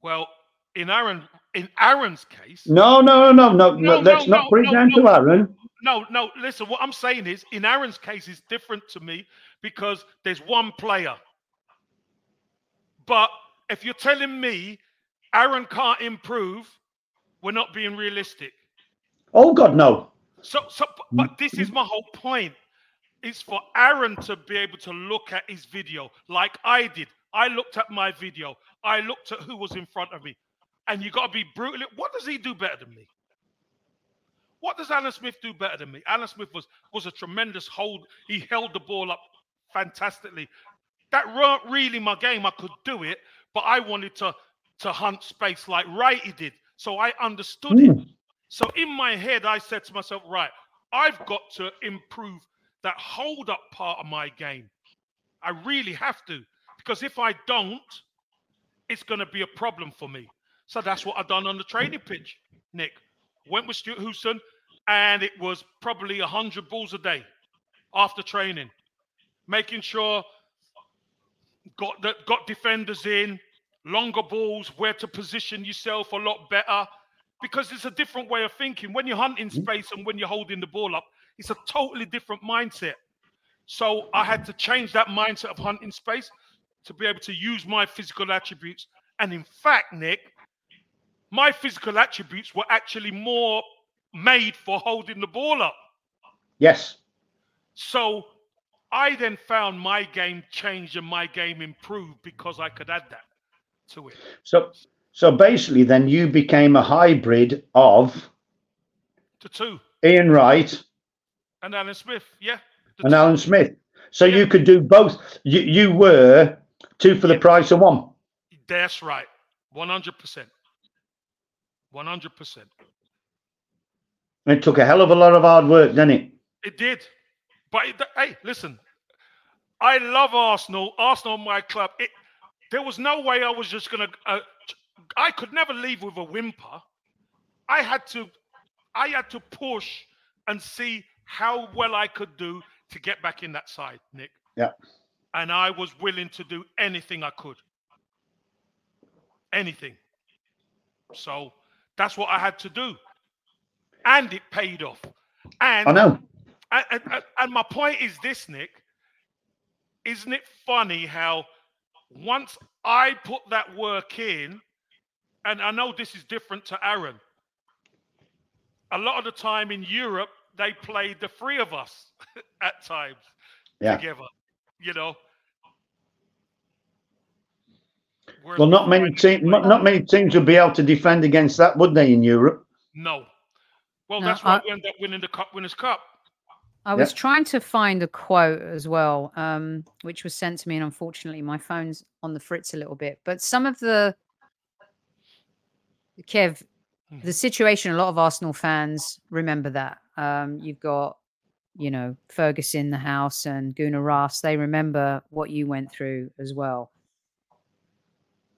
Well, in Aaron, in Aaron's case, No, no, no, no, no. No, let's no, not no, put it no, down no. to Aaron. no, no. Listen, what I'm saying is, in Aaron's case, is different to me because there's one player. But if you're telling me Aaron can't improve, we're not being realistic. Oh God, no. So, so, but this is my whole point. It's for Aaron to be able to look at his video like I did. I looked at my video. I looked at who was in front of me. And you got to be brutal. What does he do better than me? What does Alan Smith do better than me? Alan Smith was was a tremendous hold. He held the ball up fantastically. That weren't really my game. I could do it, but I wanted to to hunt space like Wrighty did. So I understood it. Mm. So in my head, I said to myself, right, I've got to improve that hold up part of my game. I really have to. Because if I don't, it's going to be a problem for me. So that's what I've done on the training pitch, Nick. Went with Stewart Houston, and it was probably 100 balls a day after training, making sure got the, got defenders in, longer balls, where to position yourself a lot better, because it's a different way of thinking. When you're hunting Mhm. space and when you're holding the ball up, it's a totally different mindset. So I had to change that mindset of hunting space to be able to use my physical attributes. And in fact, Nick, my physical attributes were actually more made for holding the ball up. Yes. So I then found my game changed and my game improved because I could add that to it. So so basically, then you became a hybrid of To two. Ian Wright And Alan Smith, yeah. and two. Alan Smith. So Yeah. you could do both. You you were two for the price of one. That's right. 100%. 100%. It took a hell of a lot of hard work, didn't it? It did. But it, hey, listen, I love Arsenal. Arsenal, my club. It, there was no way I was just gonna. Uh, I could never leave with a whimper. I had to, I had to push and see how well I could do to get back in that side, Nick. Yeah. And I was willing to do anything I could. Anything. So that's what I had to do, and it paid off. And I know. and, and, and- and my point is this, Nick. Isn't it funny how once I put that work in, and I know this is different to Aaron. A lot of the time in Europe, they played the three of us at times Yeah. together. You know. Whereas Well, not many didn't teams, not many teams would be able to defend against that, would they? In Europe, No. Well, No, that's why I- we ended up winning the Cup Winners' Cup. I was trying to find a quote as well, um, which was sent to me, and unfortunately, my phone's on the fritz a little bit. But some of the Kev, the situation, a lot of Arsenal fans remember that. Um, you've got, you know, Ferguson, in the house, and Gunnar Ross. They remember what you went through as well.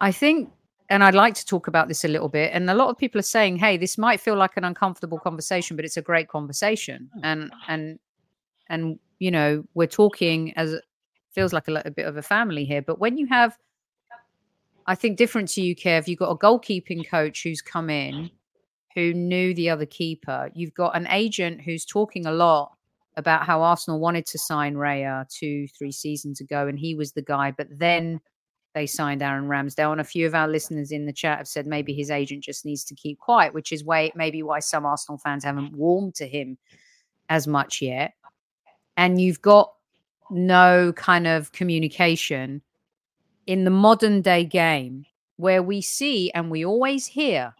I think, and I'd like to talk about this a little bit. And a lot of people are saying, "Hey, this might feel like an uncomfortable conversation, but it's a great conversation." And and and you know, we're talking as feels like a, a bit of a family here. But when you have, I think different to you, Kev, you've got a goalkeeping coach who's come in who knew the other keeper. You've got an agent who's talking a lot about how Arsenal wanted to sign Raya two, three seasons ago, and he was the guy. But then they signed Aaron Ramsdale, and a few of our listeners in the chat have said maybe his agent just needs to keep quiet, which is way maybe why some Arsenal fans haven't warmed to him as much yet. And you've got no kind of communication in the modern day game where we see and we always hear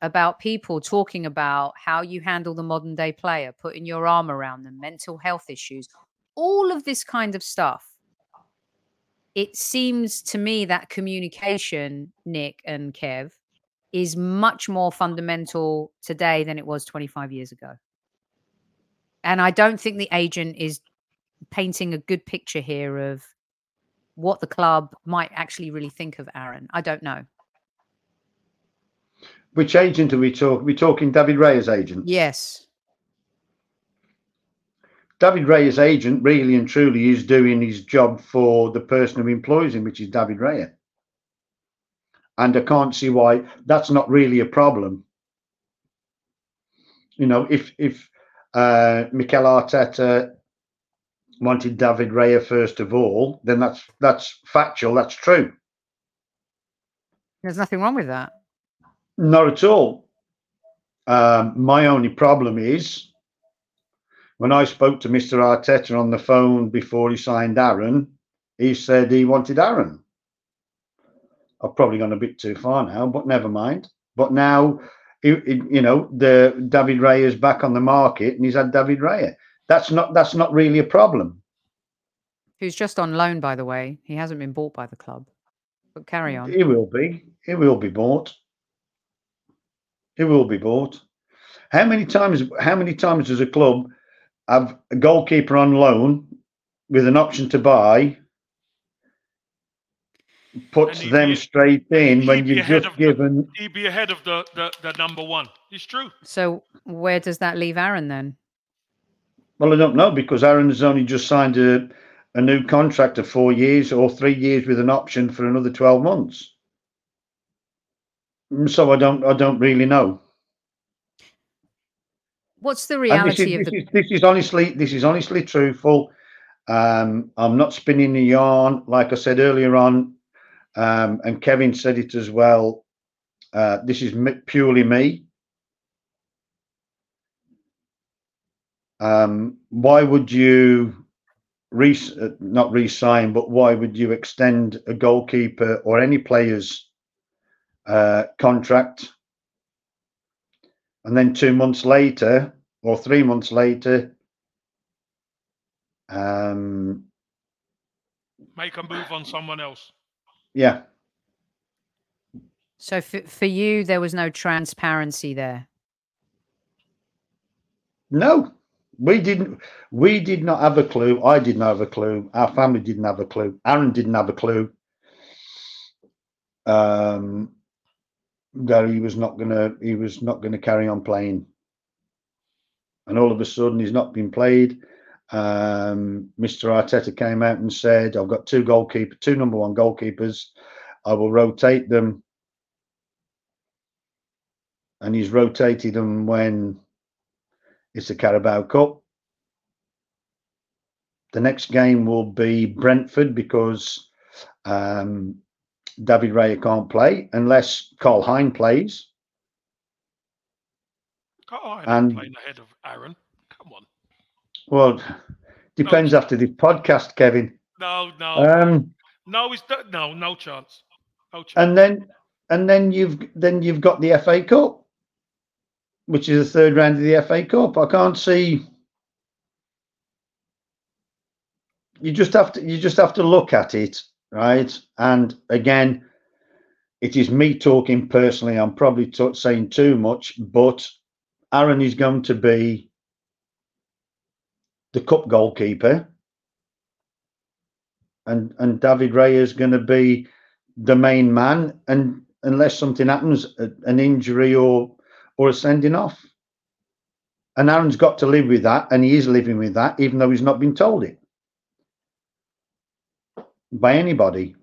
about people talking about how you handle the modern day player, putting your arm around them, mental health issues, all of this kind of stuff. It seems to me that communication, Nick and Kev, is much more fundamental today than it was 25 years ago. And I don't think the agent is painting a good picture here of what the club might actually really think of Aaron. I don't know. which agent are we talking? We're talking David Raya's agent. Yes. David Raya's agent really and truly is doing his job for the person who employs him, which is David Raya. And I can't see why that's not really a problem. You know, if if uh, Mikel Arteta wanted David Raya first of all, then that's that's factual. That's true. There's nothing wrong with that. Not at all. Um, my only problem is when I spoke to Mr. Arteta on the phone before he signed Aaron, he said he wanted Aaron. I've probably gone a bit too far now, but never mind. But now, it, it- you know, the David Raya is back on the market, and he's had David Raya. That's not that's not really a problem. Who's just on loan, by the way. He hasn't been bought by the club. But carry on. He will be. He will be bought. He will be bought. How many times? How many times does a club have a goalkeeper on loan with an option to buy puts them be- straight in when you've just of the- given. He'd be ahead of the, the, the number one. It's true. So where does that leave Aaron then? Well, I don't know because Aaron has only just signed a, a new contract of four years or three years with an option for another twelve months. Mm, So I don't, I don't really know. What's the reality this, of is, the this, is, this is honestly, this is honestly truthful. Um, I'm not spinning the yarn, like I said earlier on, um, and Kevin said it as well. Uh, this is purely me. Um, why would you re- uh, not re-sign, but why would you extend a goalkeeper or any player's uh, contract? And then two months later, or three months later, um, Make a move on someone else. Yeah, so for, for you there was no transparency there. no, we didn't. We did not have a clue. I did not have a clue. Our family didn't have a clue. Aaron didn't have a clue. Um, that he was not gonna. He was not gonna carry on playing. And all of a sudden, he's not been played. Um, Mr. Arteta came out and said, "I've got two goalkeeper, two number one goalkeepers. I will rotate them." And he's rotated them when it's the Carabao Cup. The next game will be Brentford because um, David Raya can't play unless Karl Hein plays. Oh, I'm And- playing ahead of Aaron. Well, depends after the podcast, Kevin. No, no, Um, no. It's no, no chance. No chance. and then and then you've then you've got the FA Cup, which is the third round of the FA Cup. I can't see. You just have to you just have to look at it, right? And again, it is me talking personally. I'm probably t- saying too much, but Aaron is going to be the cup goalkeeper, and and David Ray is going to be the main man, and unless something happens, a- an injury or or a sending off. And Aaron's got to live with that, and he is living with that, even though he's not been told it by anybody.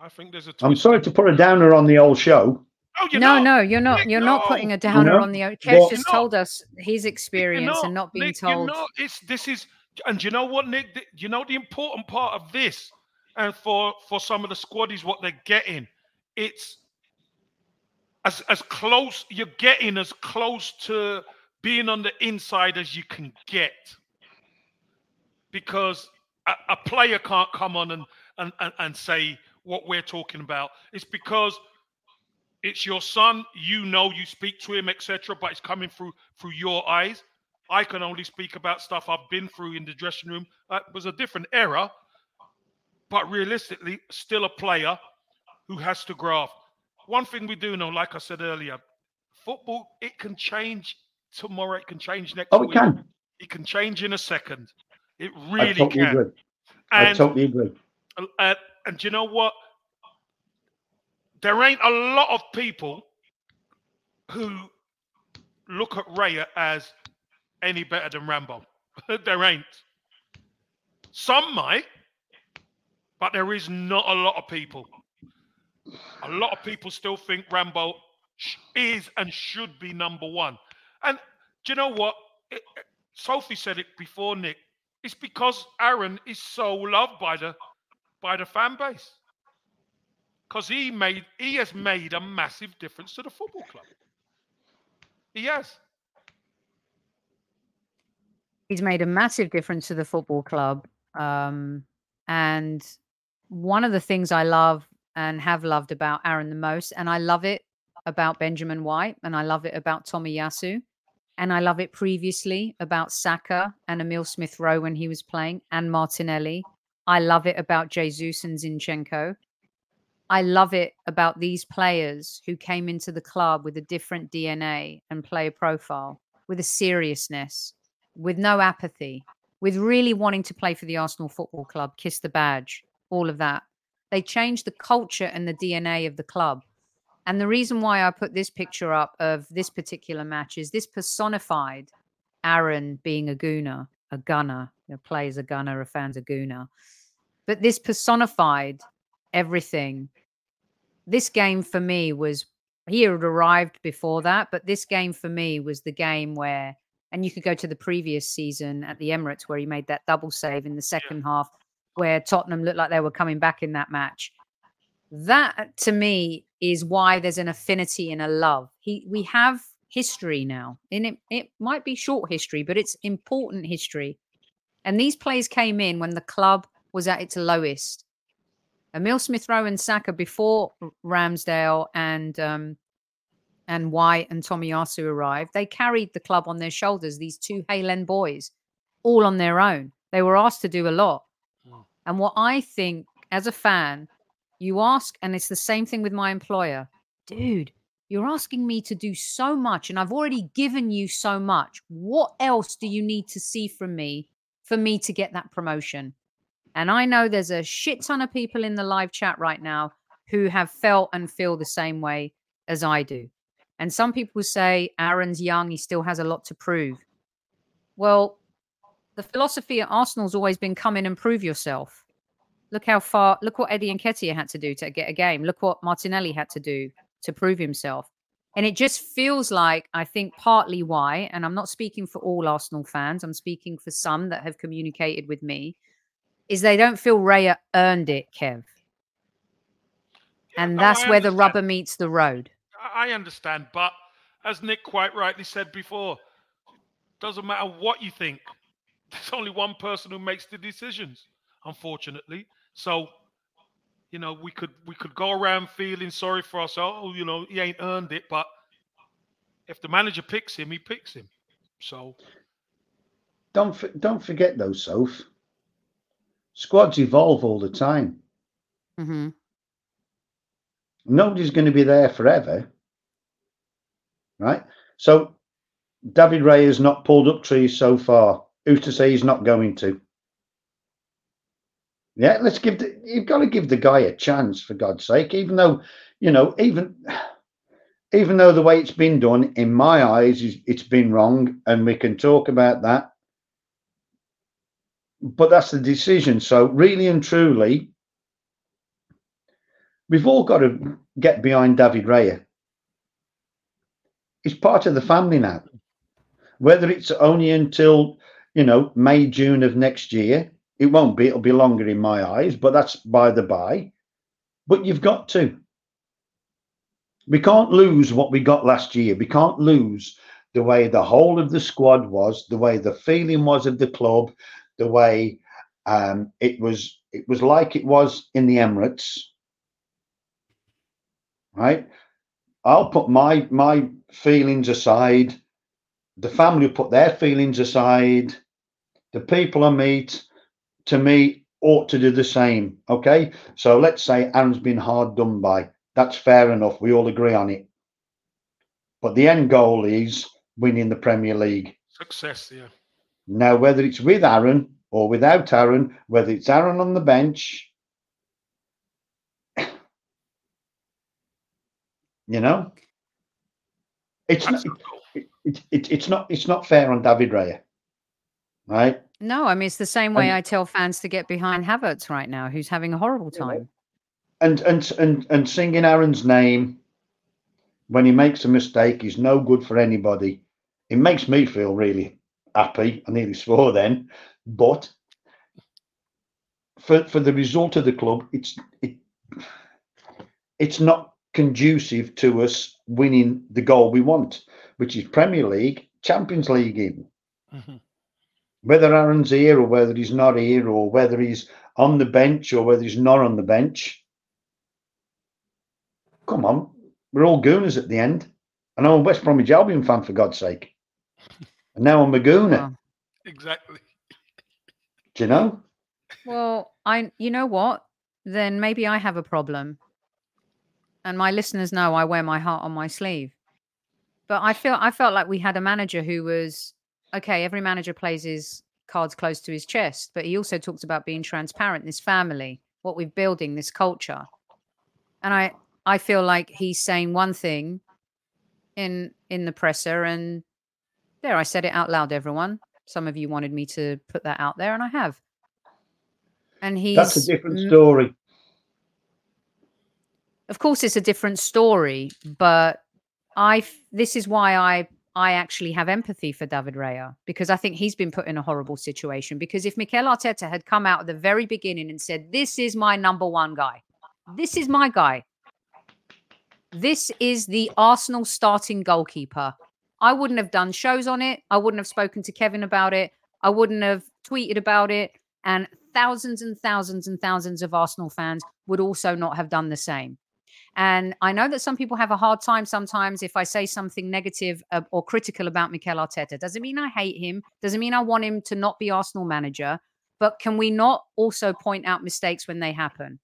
I think there's a. I'm sorry to put a downer on the old show. No, you're no, not. no, you're not. Nick, You're not putting a downer know, on the. Kev but- just told us his experience not, and not being Nick, told. You're not, it's this is, and you know what, Nick? Th- You know the important part of this, and for for some of the squad is what they're getting, it's as as close. You're getting as close to being on the inside as you can get, because a, a player can't come on and, and and and say what we're talking about. It's because it's your son you know you speak to him etc but it's coming through through your eyes i can only speak about stuff i've been through in the dressing room that was a different era but realistically still a player who has to up one thing we do know like i said earlier football it can change tomorrow it can change next Oh, it week can. it can change in a second it I really totally can agree. I and totally agree. uh, and do you know what? There ain't a lot of people who look at Raya as any better than Rambo. there ain't. Some might, but there is not a lot of people. A lot of people still think Rambo is and should be number one. And do you know what? It- Sophie said it before, Nick. It's because Aaron is so loved by the by the fan base because he made he has made a massive difference to the football club. He has. he's made a massive difference to the football club. Um, and one of the things I love and have loved about Aaron the most, and I love it about Benjamin White, and I love it about Tomiyasu, and I love it previously about Saka and Emile Smith Rowe when he was playing, and Martinelli. I love it about Jesus and Zinchenko. I love it about these players who came into the club with a different DNA and player profile, with a seriousness, with no apathy, with really wanting to play for the Arsenal Football Club, kiss the badge, all of that. They changed the culture and the DNA of the club. And the reason why I put this picture up of this particular match is this personified Aaron being a gooner, a gunner, a plays a gunner, a fan's a gooner. But this personified everything. This game for me was he had arrived before that, but this game for me was the game where, and you could go to the previous season at the Emirates where he made that double save in the second yeah. half, where Tottenham looked like they were coming back in that match. That to me is why there's an affinity and a love. He we have history now, and it it might be short history, but it's important history. And these plays came in when the club was at its lowest. Emile Smith Rowe and Saka before Ramsdale and um, and White and Tomiyasu arrived, they carried the club on their shoulders. These two Hale End boys, all on their own. They were asked to do a lot. Mm. And what I think, as a fan, you ask, and it's the same thing with my employer, dude. You're asking me to do so much, and I've already given you so much. What else do you need to see from me for me to get that promotion? And I know there's a shit ton of people in the live chat right now who have felt and feel the same way as I do. And some people say Aaron's young, he still has a lot to prove. Well, the philosophy at Arsenal's always been come in and prove yourself. Look how far, look what Eddie Nketiah had to do to get a game. Look what Martinelli had to do to prove himself. And it just feels like, I think, partly why, and I'm not speaking for all Arsenal fans, I'm speaking for some that have communicated with me, is they don't feel Raya earned it, Kev. And that's where the rubber meets the road. I understand, but as Nick quite rightly said before, doesn't matter what you think. There's only one person who makes the decisions, unfortunately. So, you know, we could we could go around feeling sorry for ourselves. Oh, you know, he ain't earned it, but if the manager picks him, he picks him. So don't don't forget though, Soph squads evolve all the time. Mm-hmm. Nobody's going to be there forever, right? So David Raya has not pulled up trees so far. Who's to say he's not going to? Yeah, let's give the, you've got to give the guy a chance for God's sake. Even though, you know, even even though the way it's been done, in my eyes, it's been wrong, and we can talk about that but that's the decision. So, really and truly, we've all got to get behind David Raya. He's part of the family now. Whether it's only until, you know, May, June of next year, it won't be, it'll be longer in my eyes, but that's by the by. But you've got to. We can't lose what we got last year. We can't lose the way the whole of the squad was, the way the feeling was of the club, the way um, it was it was like it was in the Emirates, right? I'll put my my feelings aside. The family put their feelings aside. The people I meet, to me, ought to do the same. Okay, so let's say Aaron's been hard done by. That's fair enough. We all agree on it. But the end goal is winning the Premier League. Success, yeah. Now, whether it's with Aaron or without Aaron, whether it's Aaron on the bench, you know, it's not, it, it, it, it's not it's not fair on David Raya, right? No, I mean it's the same way and, I tell fans to get behind Havertz right now, who's having a horrible time. And and and and singing Aaron's name when he makes a mistake is no good for anybody. It makes me feel really happy. I nearly swore then, but for for the result of the club, it's it, it's not conducive to us winning the goal we want, which is Premier League, Champions League, even. Mm-hmm. Whether Aaron's here or whether he's not here, or whether he's on the bench or whether he's not on the bench. Come on, we're all gooners at the end. And I'm a West Bromwich Albion fan, for God's sake. And now I'm a gooner. Exactly. Do you know? Well, I you know what? Then maybe I have a problem. And my listeners know I wear my heart on my sleeve. But I feel I felt like we had a manager who was okay, every manager plays his cards close to his chest, but he also talks about being transparent, this family. what we're building, this culture. And I I feel like he's saying one thing in in the presser and there I said it out loud everyone. Some of you wanted me to put that out there and I have. And he's That's a different story. of course it's a different story but I. this is why i i actually have empathy for david Raya because i think he's been put in a horrible situation because if mikel arteta had come out at the very beginning and said this is my number one guy this is my guy this is the arsenal starting goalkeeper i wouldn't have done shows on it i wouldn't have spoken to kevin about it i wouldn't have tweeted about it and thousands and thousands and thousands of arsenal fans would also not have done the same and I know that some people have a hard time sometimes if I say something negative uh, or critical about Mikel Arteta. Doesn't mean I hate him, doesn't mean I want him to not be Arsenal manager. But can we not also point out mistakes when they happen?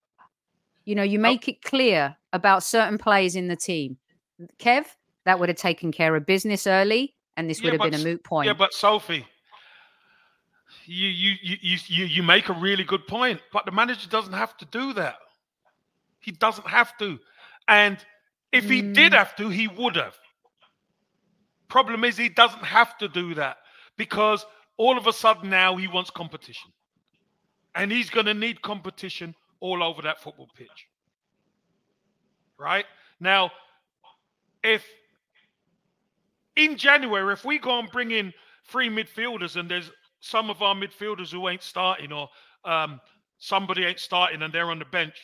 You know, you make it clear about certain players in the team. Kev, that would have taken care of business early, and this Yeah, would have been a moot point. Yeah, but Sophie, you you you you you make a really good point, but the manager doesn't have to do that. He doesn't have to, and if he did Mm. have to, he would have. Problem is, he doesn't have to do that because all of a sudden now he wants competition, and he's going to need competition all over that football pitch. Right now, if in January, if we go and bring in three midfielders and there's some of our midfielders who ain't starting or um, somebody ain't starting and they're on the bench,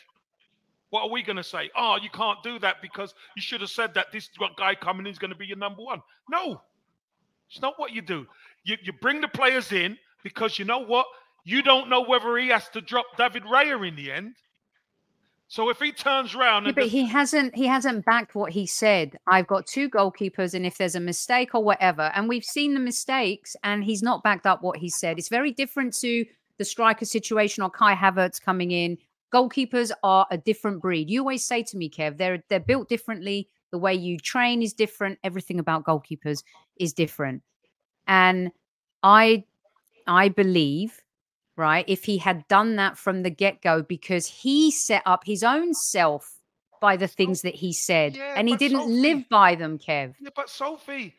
what are we going to say? Oh, you can't do that because you should have said that this guy coming in is going to be your number one. No, it's not what you do. You, you bring the players in because you know what? You don't know whether he has to drop David Raya in the end. So if he turns around Yeah, but does- he hasn't he hasn't backed what he said. I've got two goalkeepers, and if there's a mistake or whatever, and we've seen the mistakes, and he's not backed up what he said. It's very different to the striker situation or Kai Havertz coming in. Goalkeepers are a different breed. You always say to me, Kev, they're they're built differently. The way you train is different. Everything about goalkeepers is different. And I I believe right? If he had done that from the get go, because he set up his own self by the things that he said, Yeah, and he didn't Sophie- live by them, Kev. yeah, but Sophie,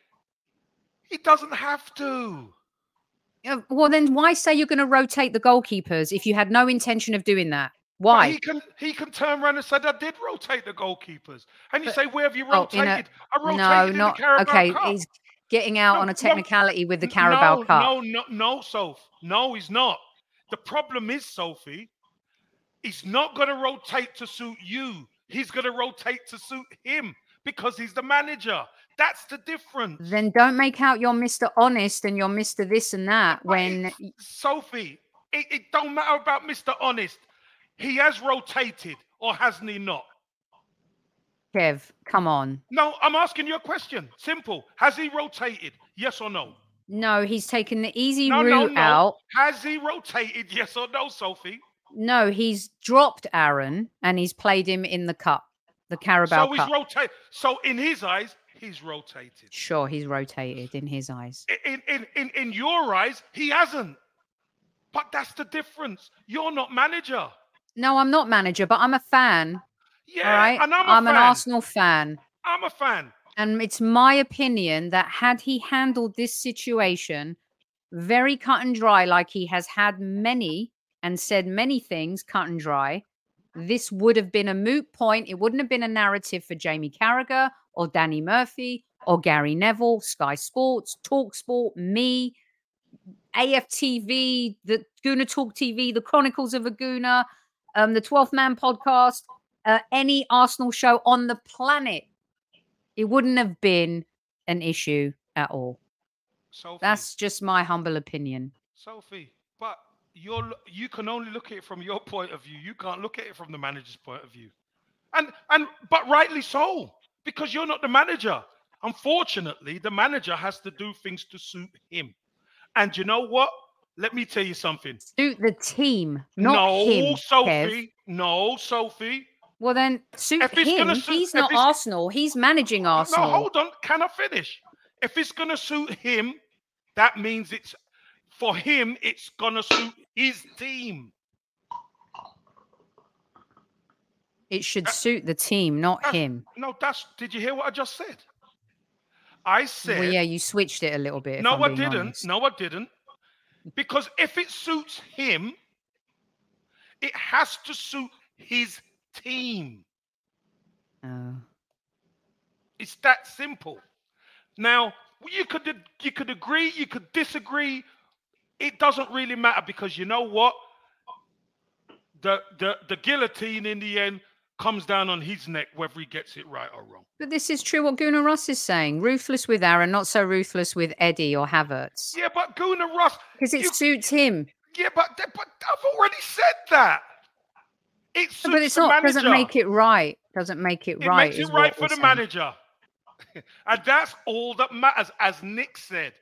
he doesn't have to. Uh, Well, then why say you're going to rotate the goalkeepers if you had no intention of doing that? But Why? he can he can turn around and say, "I did rotate the goalkeepers," and you But- say, "Where have you Oh, in a- rotated?" I rotated no, not okay. Cup. He's getting out No, on a no, technicality with the Carabao no, Cup. No, no, no, Soph. No, he's not. The problem is, Sophie, he's not going to rotate to suit you. He's going to rotate to suit him because he's the manager. That's the difference. Then don't make out you're Mr. Honest and you're Mr. This and that when it- Sophie, it, it don't matter about Mr. Honest. He has rotated, or hasn't he not? Kev, come on. No, I'm asking you a question. Simple. Has he rotated? Yes or no? No, he's taken the easy No, route no, no. out. Has he rotated? Yes or no, Sophie? No, he's dropped Aaron and he's played him in the cup, the Carabao so Cup. he's rotated. So in his eyes, he's rotated. Sure, he's rotated in his eyes. In, in in in your eyes, he hasn't. But that's the difference. You're not manager. No, I'm not manager, but I'm a fan. Yeah, right, and I'm a an. Arsenal fan, I'm a fan. And it's my opinion that had he handled this situation very cut and dry, like he has had many and said many things cut and dry, this would have been a moot point. It wouldn't have been a narrative for Jamie Carragher or Danny Murphy or Gary Neville, Sky Sports, Talk Sport, me, AFTV, the Guna Talk TV, the Chronicles of a um, the 12th Man podcast, uh, any Arsenal show on the planet. It wouldn't have been an issue at all. Sophie, That's just my humble opinion. Sophie. But you're you can only look at it from your point of view. You can't look at it from the manager's point of view. And and but rightly so, because you're not the manager. Unfortunately, the manager has to do things to suit him. And you know what? Let me tell you something. Suit the team, not no, him. Kev. Sophie. No, Sophie. Well, then suit If him. gonna suit- He's not it's- Arsenal. He's managing Arsenal. No, hold on. Can I finish? If it's gonna suit him, that means it's for him. It's gonna suit his team. It should Uh, suit the team, not him. No, that's. Did you hear what I just said? I said. Well, yeah, you switched it a little bit. no, I didn't. honest. No, I didn't. Because if it suits him, it has to suit his team. Oh. It's that simple. Now, you could you could agree, you could disagree. It doesn't really matter because you know what? The the the guillotine in the end comes down on his neck whether he gets it right or wrong. But this is true what Gunnar Ross is saying. Ruthless with Aaron, not so ruthless with Eddie or Havertz. Yeah, but Gunnar Ross, Because it you- suits him. yeah, but but I've already said that. It suits But it's not doesn't make it right. Doesn't make it, It right. makes it right for the saying. manager. and that's all that matters, as Nick said.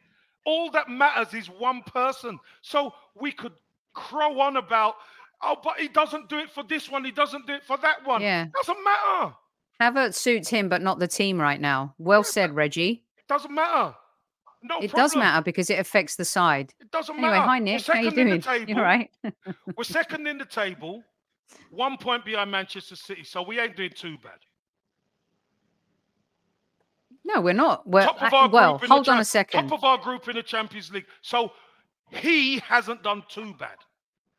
All that matters is one person. So we could crow on about, oh, but he doesn't do it for this one, he doesn't do it for that one. Yeah. Doesn't matter. Havertz suits him, but not the team right now. Well said, Reggie. It doesn't matter. No it problem. does matter because it affects the side. It doesn't Anyway, matter. hi Nick, how you doing? You all right? We're second in the table, one point behind Manchester City, so we ain't doing too bad. No, we're not. We're, top of I- well, group hold on Cha- a second. Top of our group in the Champions League. So he hasn't done too bad.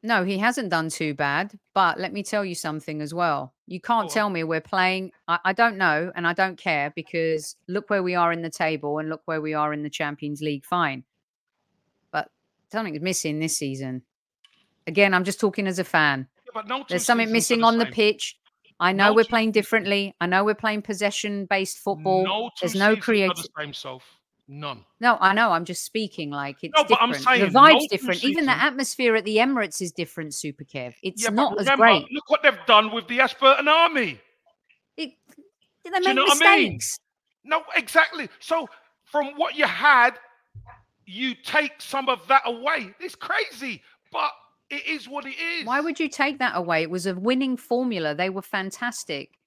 No, he hasn't done too bad. But let me tell you something as well. You can't on. tell me we're playing. I, I don't know, and I don't care because look where we are in the table and look where we are in the Champions League. Fine. But something's missing this season. Again, I'm just talking as a fan. But no There's something missing the on the pitch. I know No we're playing differently. I know we're playing possession based football. No There's no creative. the same, Soph. None. No, I know. I'm just speaking like it's No, but I'm different. saying the vibe's two different. Even the atmosphere at the Emirates is different. Super Kev. It's Yeah, not as great. Look what they've done with the Ashburton Army. It, they you make know what I mean? mistakes. No, exactly. So from what you had, you take some of that away. It's crazy, but it is what it is. Why would you take that away? It was a winning formula. They were fantastic.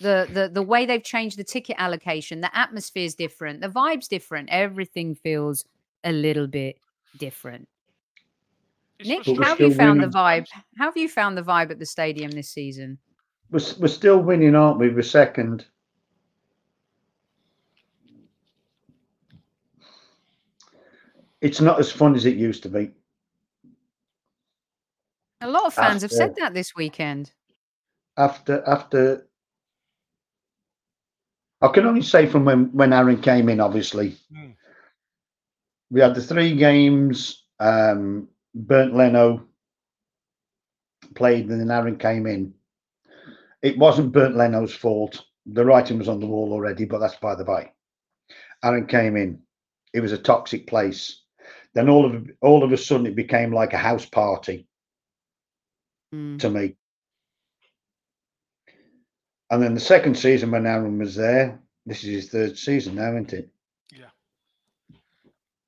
The the the way they've changed the ticket allocation, the atmosphere's different, the vibe's different. Everything feels a little bit different. It's Nick, how have you still found the vibe? How have you found the vibe at the stadium this season? We're, we're still winning, aren't we? We're second. It's not as fun as it used to be. A lot of fans have said that this weekend. After after, I can only say from when when Aaron came in. Obviously, Hmm. we had the three games. Um, Bernd Leno played, and then Aaron came in. It wasn't Bernd Leno's fault. The writing was on the wall already, but that's by the by. Aaron came in. It was a toxic place. Then all of all of a sudden, it became like a house party Mm. to me. And then the second season when Aaron was there, this is his third season now, isn't it? Yeah.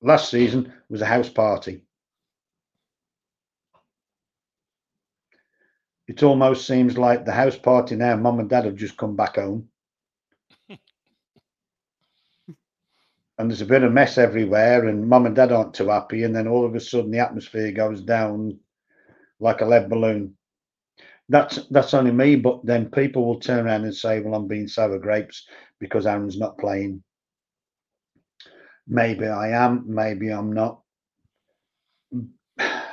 Last season was a house party. It almost seems like the house party now, mum and dad have just come back home. and there's a bit of mess everywhere, and mum and dad aren't too happy. And then all of a sudden, the atmosphere goes down like a lead balloon. That's that's only me, but then people will turn around and say, "Well, I'm being sour grapes because Aaron's not playing." Maybe I am, maybe I'm not. I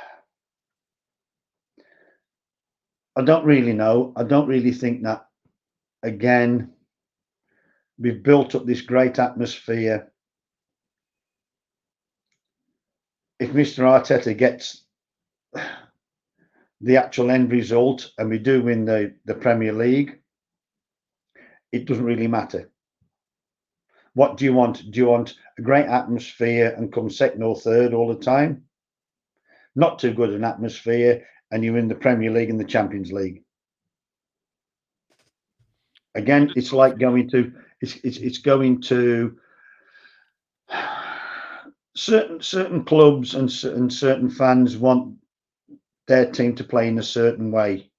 don't really know. I don't really think that. Again, we've built up this great atmosphere. If Mr. Arteta gets the actual end result and we do win the, the Premier League, it doesn't really matter. What do you want? Do you want a great atmosphere and come second or third all the time? Not too good an atmosphere and you're in the Premier League and the Champions League. Again, it's like going to it's it's, it's going to certain certain clubs and certain certain fans want their team to play in a certain way.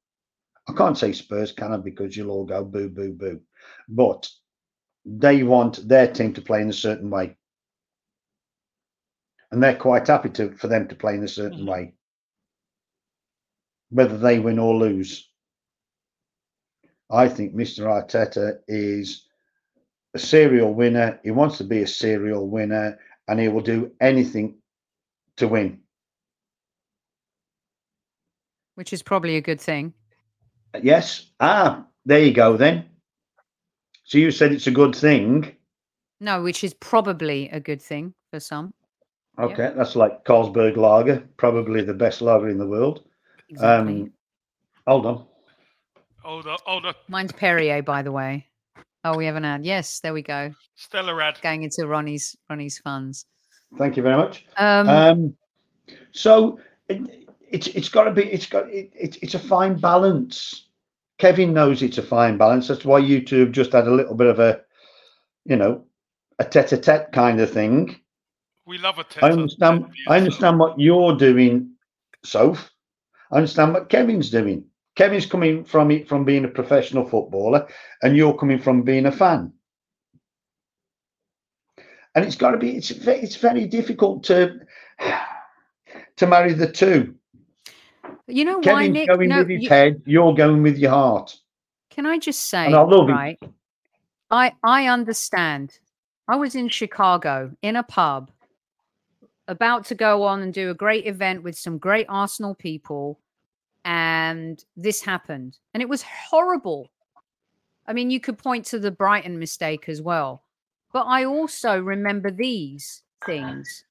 I can't say Spurs can I because you'll all go boo boo boo, but they want their team to play in a certain way, and they're quite happy to for them to play in a certain Mhm. way, whether they win or lose. I think Mr. Arteta is a serial winner. He wants to be a serial winner, and he will do anything to win. Which is probably a good thing. Yes. Ah, there you go then. So you said it's a good thing. No, which is probably a good thing for some. Okay, that's like Carlsberg Lager, probably the best lager in the world. Exactly. Um, hold on. Hold on, hold on. Mine's Perrier, by the way. Oh, we have an ad. Yes, there we go. Stella Rad. Going into Ronnie's Ronnie's funds. Thank you very much. Um, Um, so it, it's it's got to be it's got it, it, it's a fine balance. Kevin knows it's a fine balance. That's why you two have just had a little bit of a, you know, a tete-a-tete kind of thing. We love a tete. I understand. I understand what you're doing, Soph. I understand what Kevin's doing. Kevin's coming from it from being a professional footballer, and you're coming from being a fan. And it's got to be. It's it's very difficult to to marry the two. You know why, Kevin's Nick? going No, with his you- head. You're going with your heart. Can I just say, And I love him. right? I I understand. I was in Chicago in a pub, about to go on and do a great event with some great Arsenal people, and this happened, and it was horrible. I mean, you could point to the Brighton mistake as well, but I also remember these things,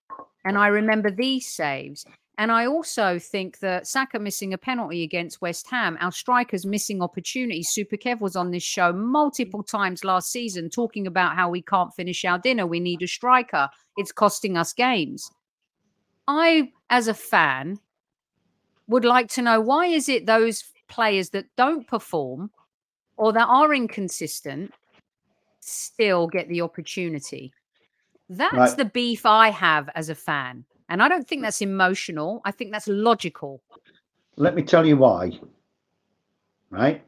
and I remember these saves. And I also think that Saka missing a penalty against West Ham, our strikers missing opportunities. Super Kev was on this show multiple times last season talking about how we can't finish our dinner. We need a striker. It's costing us games. I, as a fan, would like to know why is it those players that don't perform or that are inconsistent still get the opportunity? That's Right. the beef I have as a fan. And I don't think that's emotional. I think that's logical. Let me tell you why. Right?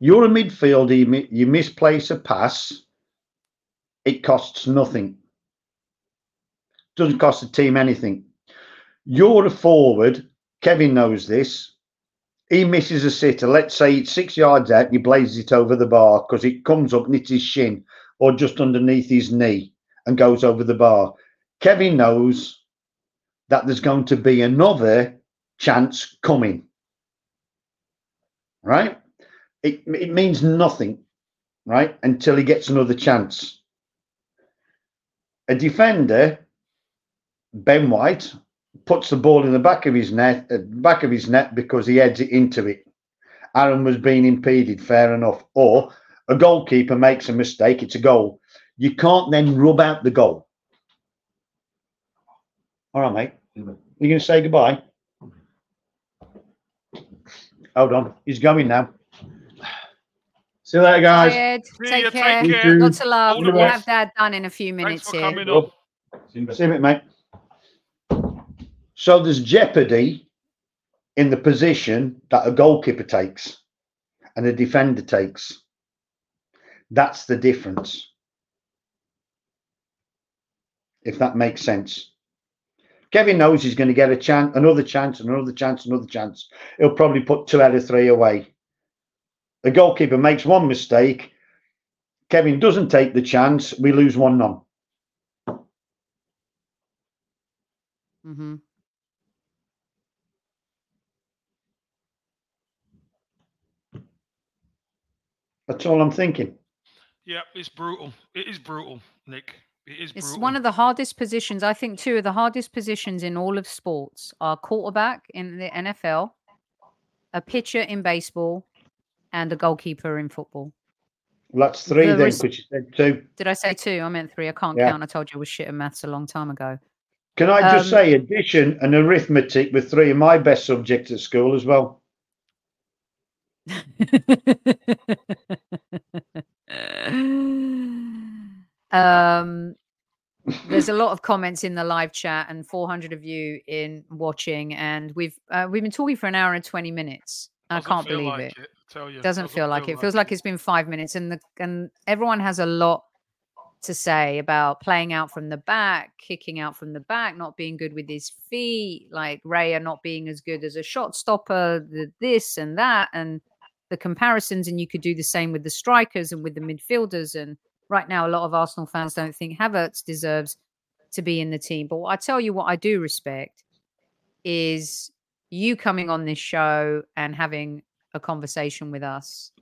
You're a midfielder, you, you misplace a pass, it costs nothing. Doesn't cost the team anything. You're a forward, Kevin knows this. He misses a sitter, let's say it's six yards out, he blazes it over the bar because it comes up, knits his shin or just underneath his knee and goes over the bar. Kevin knows that there's going to be another chance coming. Right? It, it means nothing, right? Until he gets another chance. A defender, Ben White, puts the ball in the back of his net, uh, back of his net because he heads it into it. Aaron was being impeded, fair enough. Or a goalkeeper makes a mistake, it's a goal. You can't then rub out the goal. All right, mate. Mhm. You going to say goodbye? Hold on. He's going now. See you later, guys. Bye, Take ya, care. take care. Lots of love. We'll have that done in a few minutes here. coming on. See you in. See you, mate. So there's jeopardy in the position that a goalkeeper takes and a defender takes. That's the difference. If that makes sense. Kevin knows he's going to get a chance, another chance, another chance, another chance. He'll probably put two out of three away. The goalkeeper makes one mistake. Kevin doesn't take the chance. We lose one none. hmm That's all I'm thinking. Yeah, it's brutal. It is brutal, Nick. It is It's brutal. one of the hardest positions. I think two of the hardest positions in all of sports are quarterback in the NFL, a pitcher in baseball, and a goalkeeper in football. Well, that's three The then, res- you said two. Did I say two? I meant three. I can't Yeah. count. I told you I was shit at maths a long time ago. Can I just Um, say addition and arithmetic were three of my best subjects at school as well? um there's a lot of comments in the live chat and 400 of you in watching and we've uh, we've been talking for an hour and 20 minutes i Doesn't can't believe like it Tell you, doesn't feel like it. it feels like it's been five minutes and the and everyone has a lot to say about playing out from the back kicking out from the back not being good with his feet like Raya not being as good as a shot stopper the this and that and the comparisons, and you could do the same with the strikers and with the midfielders. And right now, a lot of Arsenal fans don't think Havertz deserves to be in the team. But I tell you what, I do respect is you coming on this show and having a conversation with us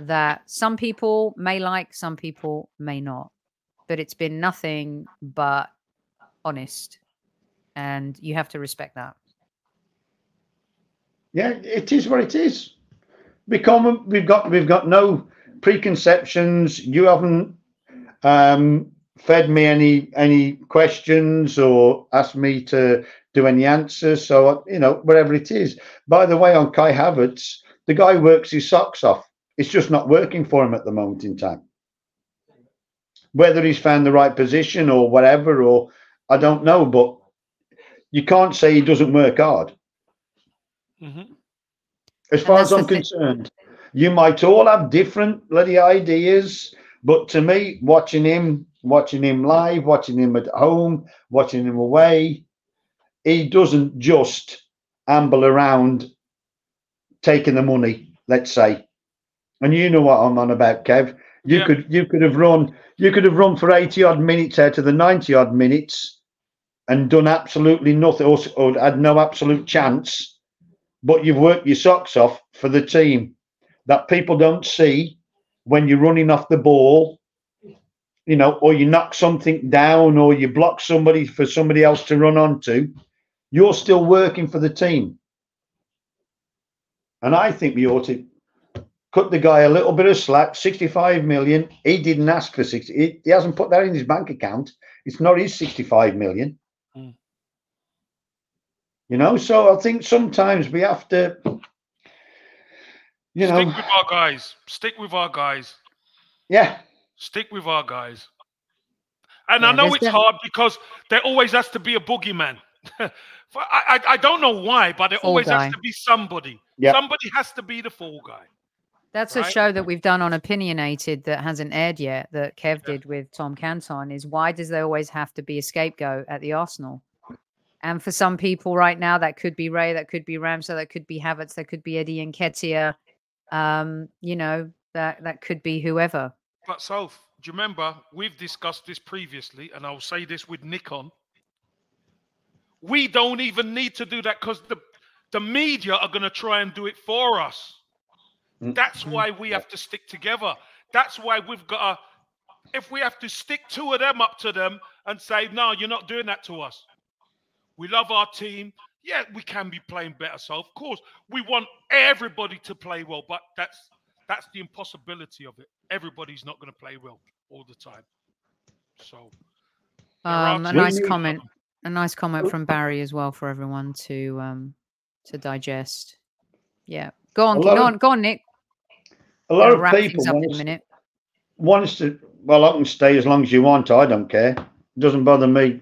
that some people may like, some people may not. But it's been nothing but honest. And you have to respect that. Yeah, it is what it is. Become we've got we've got no preconceptions. You haven't um, fed me any any questions or asked me to do any answers. So you know, whatever it is. By the way, on Kai Havertz, the guy works his socks off. It's just not working for him at the moment in time. Whether he's found the right position or whatever, or I don't know, but you can't say he doesn't work hard. Mm-hmm. As far as I'm the thing- concerned, you might all have different bloody ideas, but to me, watching him, watching him live, watching him at home, watching him away, he doesn't just amble around taking the money, let's say. And you know what I'm on about, Kev. You Yeah. could you could have run you could have run for 80 odd minutes out of the 90 odd minutes and done absolutely nothing or, or had no absolute chance but you've worked your socks off for the team that people don't see when you're running off the ball, you know, or you knock something down or you block somebody for somebody else to run onto. You're still working for the team. And I think we ought to cut the guy a little bit of slack 65 million. He didn't ask for 60, he, he hasn't put that in his bank account. It's not his 65 million. Mm. You know, so I think sometimes we have to, you know, Stick with our guys. Stick with our guys. yeah, Stick with our guys. And Yeah, I know it's def- hard because there always has to be a boogeyman. For- I, I, I don't know why, but there Fall always guy. has to be somebody. Yeah. Somebody has to be the fall guy. That's a show that we've done on Opinionated that hasn't aired yet, that Kev Yeah. did with Tom Canton, is why does there always have to be a scapegoat at the Arsenal? And for some people right now, that could be Raya, that could be Ramsey, that could be Havertz, that could be Eddie Nketiah. Um, you know, that that could be whoever. But Soph, do you remember we've discussed this previously, and I'll say this with Nikon. We don't even need to do that because the the media are going to try and do it for us. Mm. That's why we have to stick together. That's why we've got to. If we have to stick two of them up to them and say, "No, you're not doing that to us," we love our team. Yeah, we can be playing better. So of course we want everybody to play well, but that's that's the impossibility of it. Everybody's not going to play well all the time. So Um, a nice comment, them. a nice comment from Barry as well for everyone to um to digest. Yeah, go on, go lot of- on, go on, Nick. a lot of people things up want a minute. want to. Well, I can stay as long as you want. I don't care. It doesn't bother me.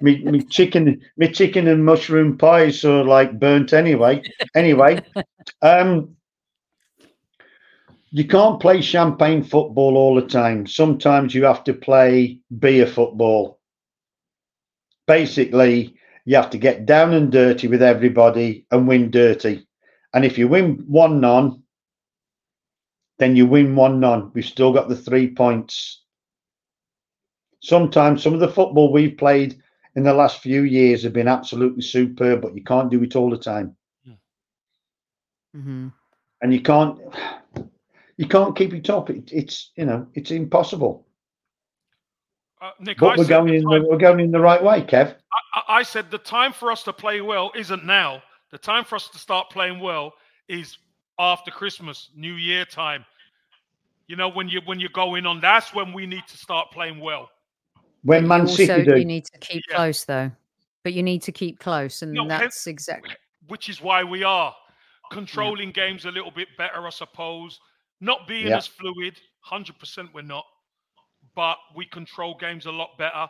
Me, me chicken, me chicken and mushroom pies are like burnt anyway. Anyway, um, you can't play champagne football all the time. Sometimes you have to play beer football. Basically, you have to get down and dirty with everybody and win dirty. And if you win one none, then you win one none. We've still got the three points. Sometimes some of the football we've played in the last few years have been absolutely superb, but you can't do it all the time. hmm And you can't you can't keep it up. It, it's you know, it's impossible. Uh, Nick, But I we're going the in time, the, we're going in the right way, Kev. I, I said the time for us to play well isn't now. The time for us to start playing well is after Christmas, New Year time. You know, when you when you're going on, that's when we need to start playing well. When You Man also City do. you need to keep Yeah. close though, but you need to keep close, and No, hence- that's exactly. which is why we are controlling games a little bit better, I suppose. Not being Yeah. as fluid, hundred percent, we're not, but we control games a lot better.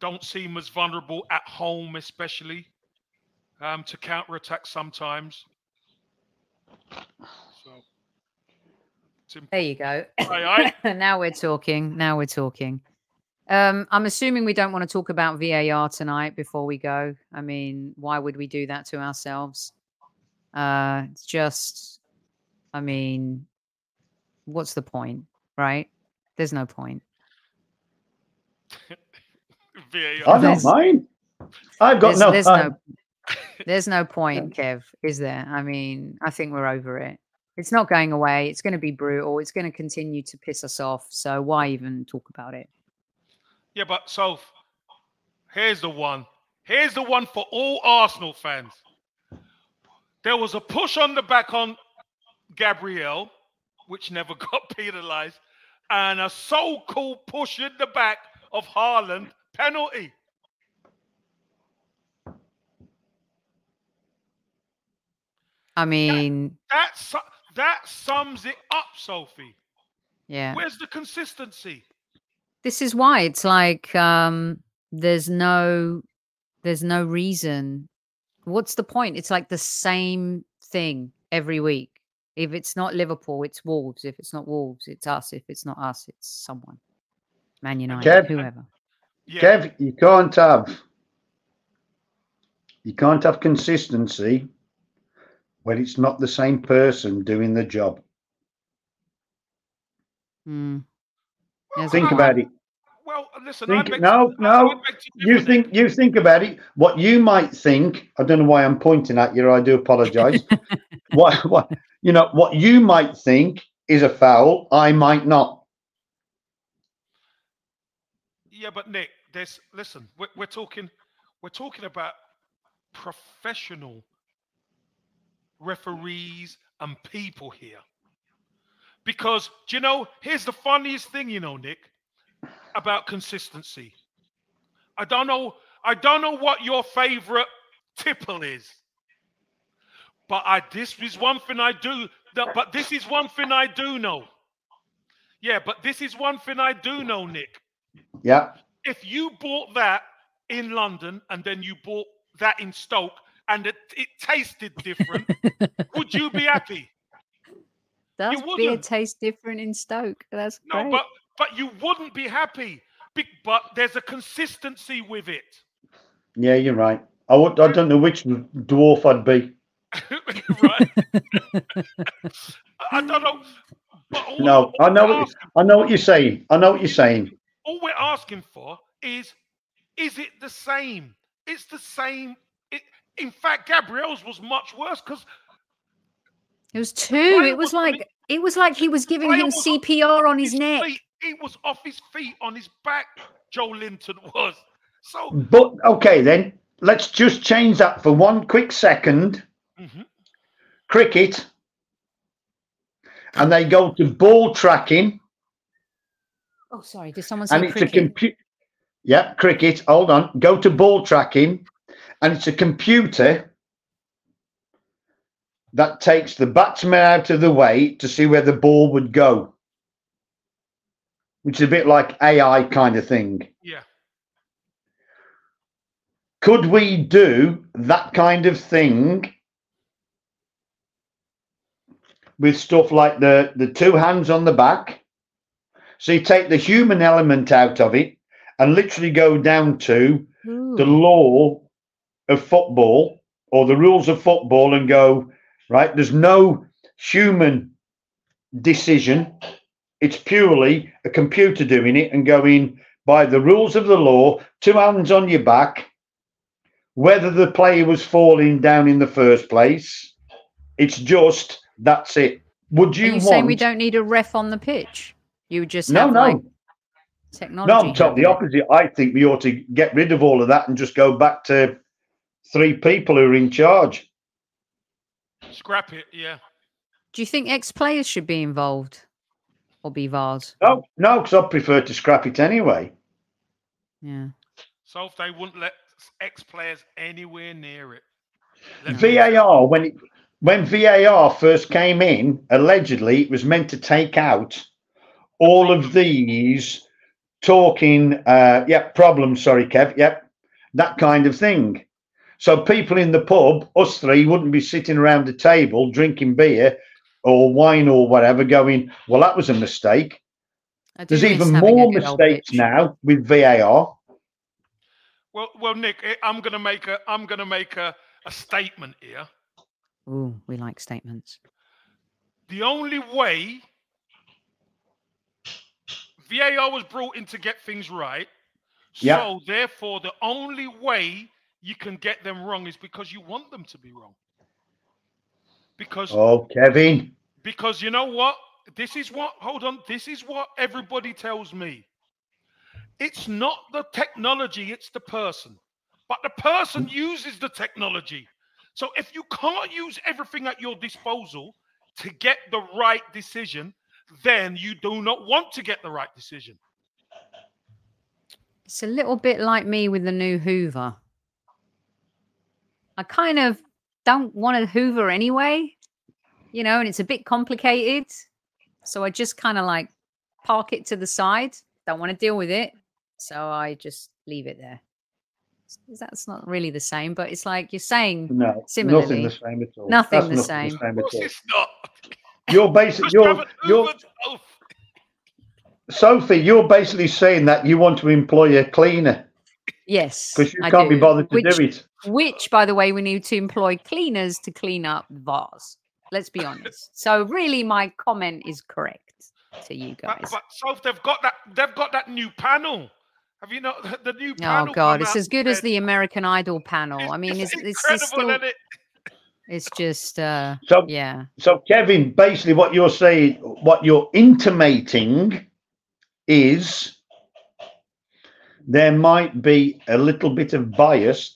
Don't seem as vulnerable at home, especially um, to counter attack sometimes. So, it's There you go. Aye, now we're talking. Now we're talking. Um, I'm assuming we don't want to talk about VAR tonight before we go. I mean, why would we do that to ourselves? Uh, it's just I mean, what's the point, right? There's no point. VAR. I don't mind. I've got There's, no. there's no there's no point, Kev, is there? I mean, I think we're over it. It's not going away. It's going to be brutal. It's going to continue to piss us off. So why even talk about it? Yeah, but so here's the one. Here's the one for all Arsenal fans. There was a push on the back on Gabriel, which never got penalised, and a so-called push in the back of Haaland penalty. I mean, That su- that sums it up, Sophie. yeah. Where's the consistency? This is why it's like um there's no there's no reason. What's the point? It's like the same thing every week. If it's not Liverpool, it's Wolves. If it's not Wolves, it's us. If it's not us, it's someone. Man United, Kev? whoever. Yeah, Kev, you can't have you can't have consistency when it's not the same person doing the job. Hmm. Well, There's Think a about it. Well, listen. Think- I no, to, no, I beg to You think Nick. you think about it. What you might think, I don't know why I'm pointing at you. I do apologise. what what you know what you might think is a foul, I might not. Yeah, but Nick, there's listen. We're, we're talking, we're talking about professional referees and people here. Because do you know? Here's the funniest thing, you know, Nick, about consistency. I don't know. I don't know what your favorite tipple is, but I this is one thing I do. that- But this is one thing I do know. Yeah, but this is one thing I do know, Nick Yeah. if you bought that in London and then you bought that in Stoke and it, it tasted different, would you be happy? Does beer wouldn't. taste different in Stoke? That's No, great. but but you wouldn't be happy. But there's a consistency with it. Yeah, you're right. I would, I don't know which dwarf I'd be. right? I don't know. But all, No, all I know what asking- I know what you're saying. I know what you're saying. all we're asking for is is it the same? It's the same. It, in fact, Gabriel's was much worse because it was two. It was was on like it was like he was giving him was CPR on his neck. feet. He was off his feet on his back. Joelinton was. So But okay, then let's just change that for one quick second. Mhm. Cricket, and they go to ball tracking, Oh, sorry. Did someone say and it's a cricket? computer. Yeah, cricket. Hold on. Go to ball tracking, and it's a computer that takes the batsman out of the way to see where the ball would go, which is a bit like AI kind of thing. yeah, Could we do that kind of thing with stuff like the the two hands on the back? So you take the human element out of it and literally go down to hmm. the law of football or the rules of football and go right. There's no human decision. It's purely a computer doing it and going by the rules of the law. Two hands on your back whether the player was falling down in the first place. It's just that's it. Would Are you, you want? saying we don't need a ref on the pitch? You would just no, have no, like technology. no. I'm totally handle it? opposite. I think we ought to get rid of all of that and just go back to three people who are in charge. Scrap it. Yeah, Do you think ex-players should be involved or be VARs? No, no, because I prefer to scrap it anyway. Yeah. so if they wouldn't let ex players anywhere near it, No. VAR when it when VAR first came in, allegedly it was meant to take out all of these talking. Uh, yep, problems. Sorry, Kev. Yep, that kind of thing. So people in the pub, us three, wouldn't be sitting around a table drinking beer or wine or whatever, going, "Well, that was a mistake." There's even more mistakes now with VAR. Well, well, Nick, eh, I'm gonna make a I'm gonna make a, a statement here. Ooh, we like statements. the only way VAR was brought in to get things right. Yeah. So therefore, the only way you can get them wrong is because you want them to be wrong. Because Oh, Kevin. because you know what? This is what, hold on, this is what everybody tells me. It's not the technology, it's the person. But the person uses the technology. So if you can't use everything at your disposal to get the right decision, then you do not want to get the right decision. It's a little bit like me with the new Hoover. I kind of don't want to Hoover anyway, you know, and it's a bit complicated. So I just kind of like park it to the side. Don't want to deal with it. So I just leave it there. That's not really the same, but it's like you're saying No, nothing the same at all. nothing That's the same. Of course it's not. You're basically you you're you're. Sophie. You're basically saying that you want to employ a cleaner yes. because you I can't be do. bothered to which, do it. Which, by the way, we need to employ cleaners to clean up vase. Let's be honest. So really, my comment is correct to you guys. but so they've got that they've got that new panel. Have you not the new panel? Oh? God, it's as good as the American Idol panel. It's- I mean, it's it's it's, incredible, it's still, isn't it? it's just uh, So yeah. So, Kevin, basically, what you're saying, what you're intimating is there might be a little bit of bias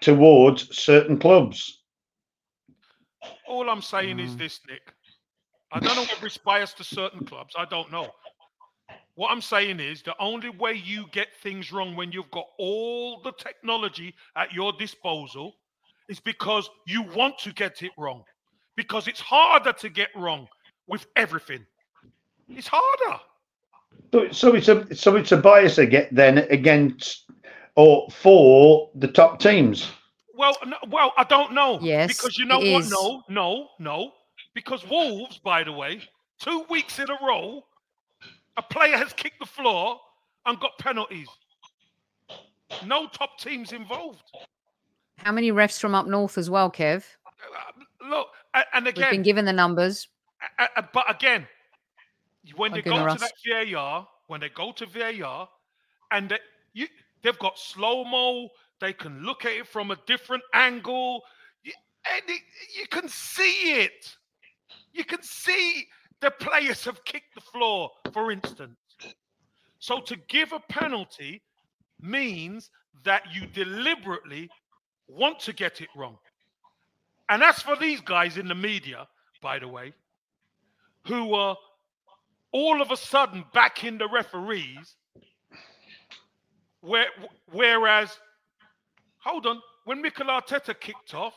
towards certain clubs. All I'm saying is Mm. this, Nick. I don't know whether it's biased to certain clubs. I don't know. What I'm saying is the only way you get things wrong when you've got all the technology at your disposal is because you want to get it wrong. Because it's harder to get wrong with everything. It's harder. So, so it's a so it's a bias again then against or for the top teams. Well, no, well, I don't know. Yes, because you know it what? is. No, no, no. Because Wolves, by the way, two weeks in a row, a player has kicked the floor and got penalties. No top teams involved. How many refs from up north as well, Kev? Uh, Look, a- and We've been given the numbers. a- a- but again, when they go to that VAR, when they go to VAR, and they, you, they've got slow mo, they can look at it from a different angle, and it, you can see it. You can see the players have kicked the floor, for instance. So to give a penalty means that you deliberately want to get it wrong. And that's for these guys in the media, by the way, who are all of a sudden backing the referees. Where, whereas, hold on, when Mikel Arteta kicked off,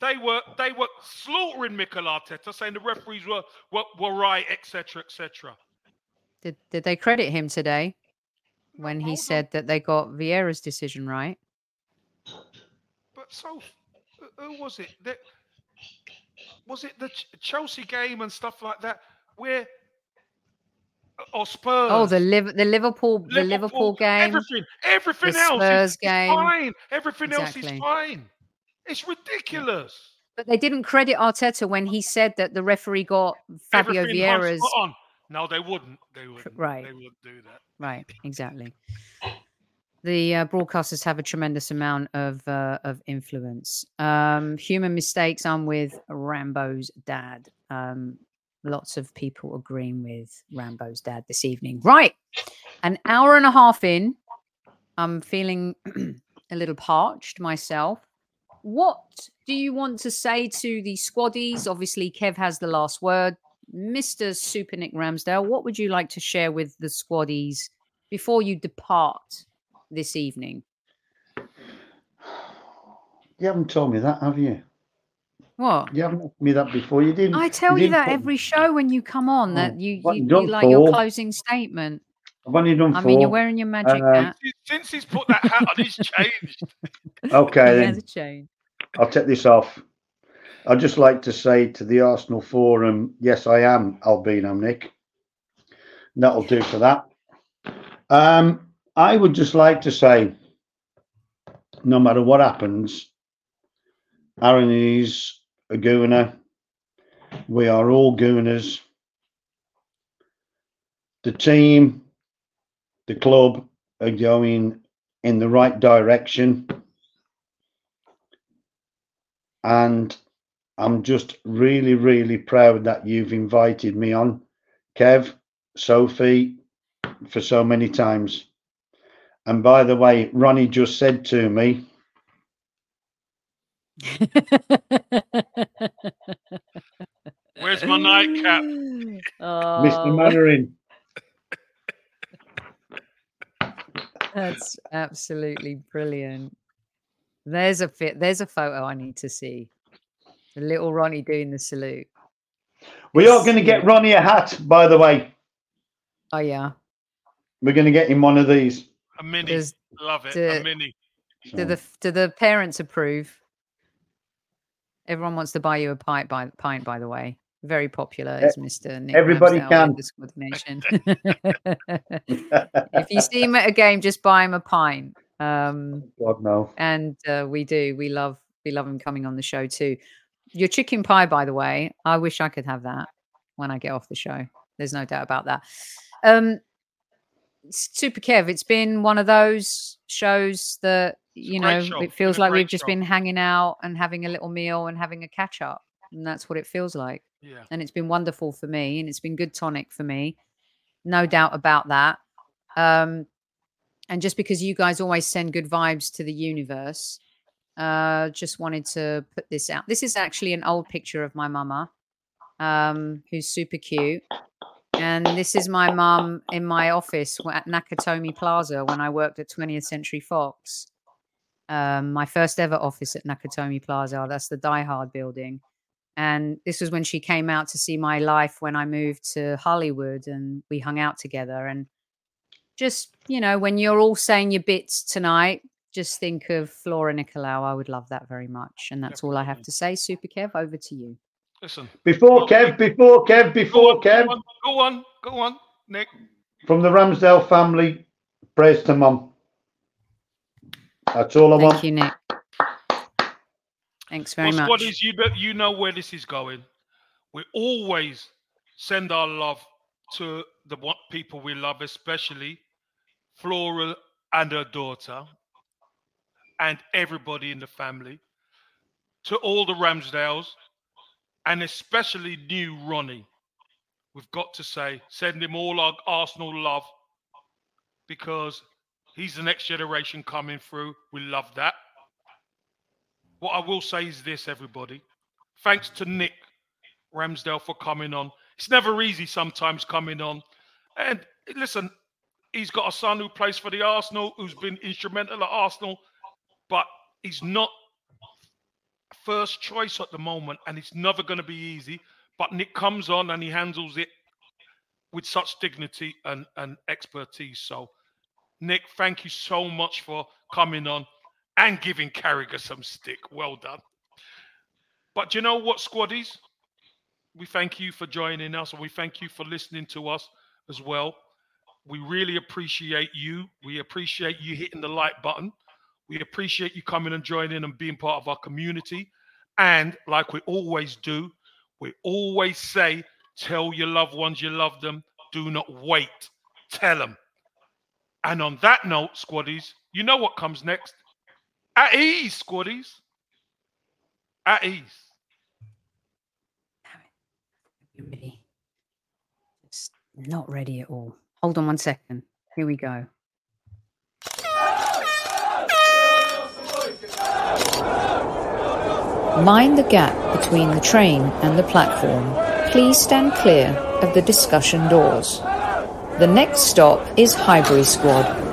they were they were slaughtering Mikel Arteta, saying the referees were were, were right, etc., etc. Did did they credit him today when he Hold on. said that they got Vieira's decision right? But so, who- who was it? That was it the Chelsea game and stuff like that, where or Spurs? Oh, the Liv- the Liverpool the Liverpool game. Everything, everything the else Spurs is, is fine. Everything else is fine. It's ridiculous. But they didn't credit Arteta when he said that the referee got Fabio Everything Vieira's on. No, they wouldn't. They wouldn't. right. They wouldn't do that. Right, exactly. The uh, broadcasters have a tremendous amount of uh, of influence. Um, human mistakes. I'm with Rambo's dad. Um, lots of people agreeing with Rambo's dad this evening. Right, an hour and a half in. I'm feeling a little parched myself. What do you want to say to the squaddies? Obviously, Kev has the last word. Mr. Super Nick Ramsdale, what would you like to share with the squaddies before you depart this evening? You haven't told me that, have you? What? You haven't told me that before. You didn't. I tell you didn't that put- every show when you come on Oh, that you, what you, you you done like your closing statement. I've only done four. I mean, you're wearing your magic Um, hat. Since- Since he's put that hat on, he's changed. Okay, He then. has a chain. I'll take this off. I'd just like to say to the Arsenal Forum, yes, I am Albino Nick. That'll do for that. Um, I would just like to say, no matter what happens, Aaron is a gooner. We are all gooners. The team, the club are going in the right direction. And I'm just really, really proud that you've invited me on, Kev, Sophie, for so many times. And by the way, Ronnie just said to me, Where's my nightcap? Mr. Oh, Mainwaring, that's absolutely brilliant. There's a fit. There's a photo I need to see. The little Ronnie doing the salute. we are going to get Ronnie a hat, by the way. Oh yeah. We're going to get him one of these. A mini. Does Love it. the- A mini. do the do the parents approve? Everyone wants to buy you a pint. By pint, by the way, very popular is Mister Nick. everybody Ramsdale Squad if you see him at a game, just buy him a pint. Um, God no. and uh, we do. We love we love him coming on the show too. Your chicken pie, by the way, I wish I could have that when I get off the show. There's no doubt about that. Um, Super Kev, it's been one of those shows that you know show. it feels like we've just been hanging out and having a little meal and having a catch up, and that's what it feels like. Yeah. and it's been wonderful for me and it's been good tonic for me no doubt about that. Um and just because you guys always send good vibes to the universe uh just wanted to put this out. This is actually an old picture of my mama um who's super cute. And this is my mum in my office at nakatomi plaza when i worked at 20th century fox um my first ever office at nakatomi plaza that's the die hard building and this was when she came out to see my life when I moved to Hollywood and we hung out together. And just, you know, when you're all saying your bits tonight, just think of Flora Nicolau. I would love that very much. And that's all I have to say. Super Kev, over to you. Listen. Before Kev, before Kev, Go before on, Kev, Go on. Go on. Go on. Nick. from the Ramsdale family, praise to mum. That's all I Thank want. you, Nick. Thanks very well, much. squaddies, you, know, you know where this is going. We always send our love to the people we love, especially Flora and her daughter, and everybody in the family, to all the Ramsdales, and especially new Ronnie. We've got to say, send him all our Arsenal love because he's the next generation coming through. We love that. What I will say is this, everybody. Thanks to Nick Ramsdale for coming on. It's never easy sometimes coming on. And listen, he's got a son who plays for the Arsenal, who's been instrumental at Arsenal, but he's not first choice at the moment, and it's never going to be easy. But Nick comes on and he handles it with such dignity and, and expertise. So, Nick, thank you so much for coming on and giving Carragher some stick. Well done. But do you know what, squaddies? We thank you for joining us and we thank you for listening to us as well. We really appreciate you. We appreciate you hitting the like button. We appreciate you coming and joining and being part of our community. And like we always do, we always say, tell your loved ones you love them. Do not wait. Tell them. And on that note, squaddies, you know what comes next? At ease, squaddies. At ease. You ready? Just not ready at all. Hold on one second. Here we go. Mind the gap between the train and the platform. Please stand clear of the discussion doors. The next stop is Highbury Squad.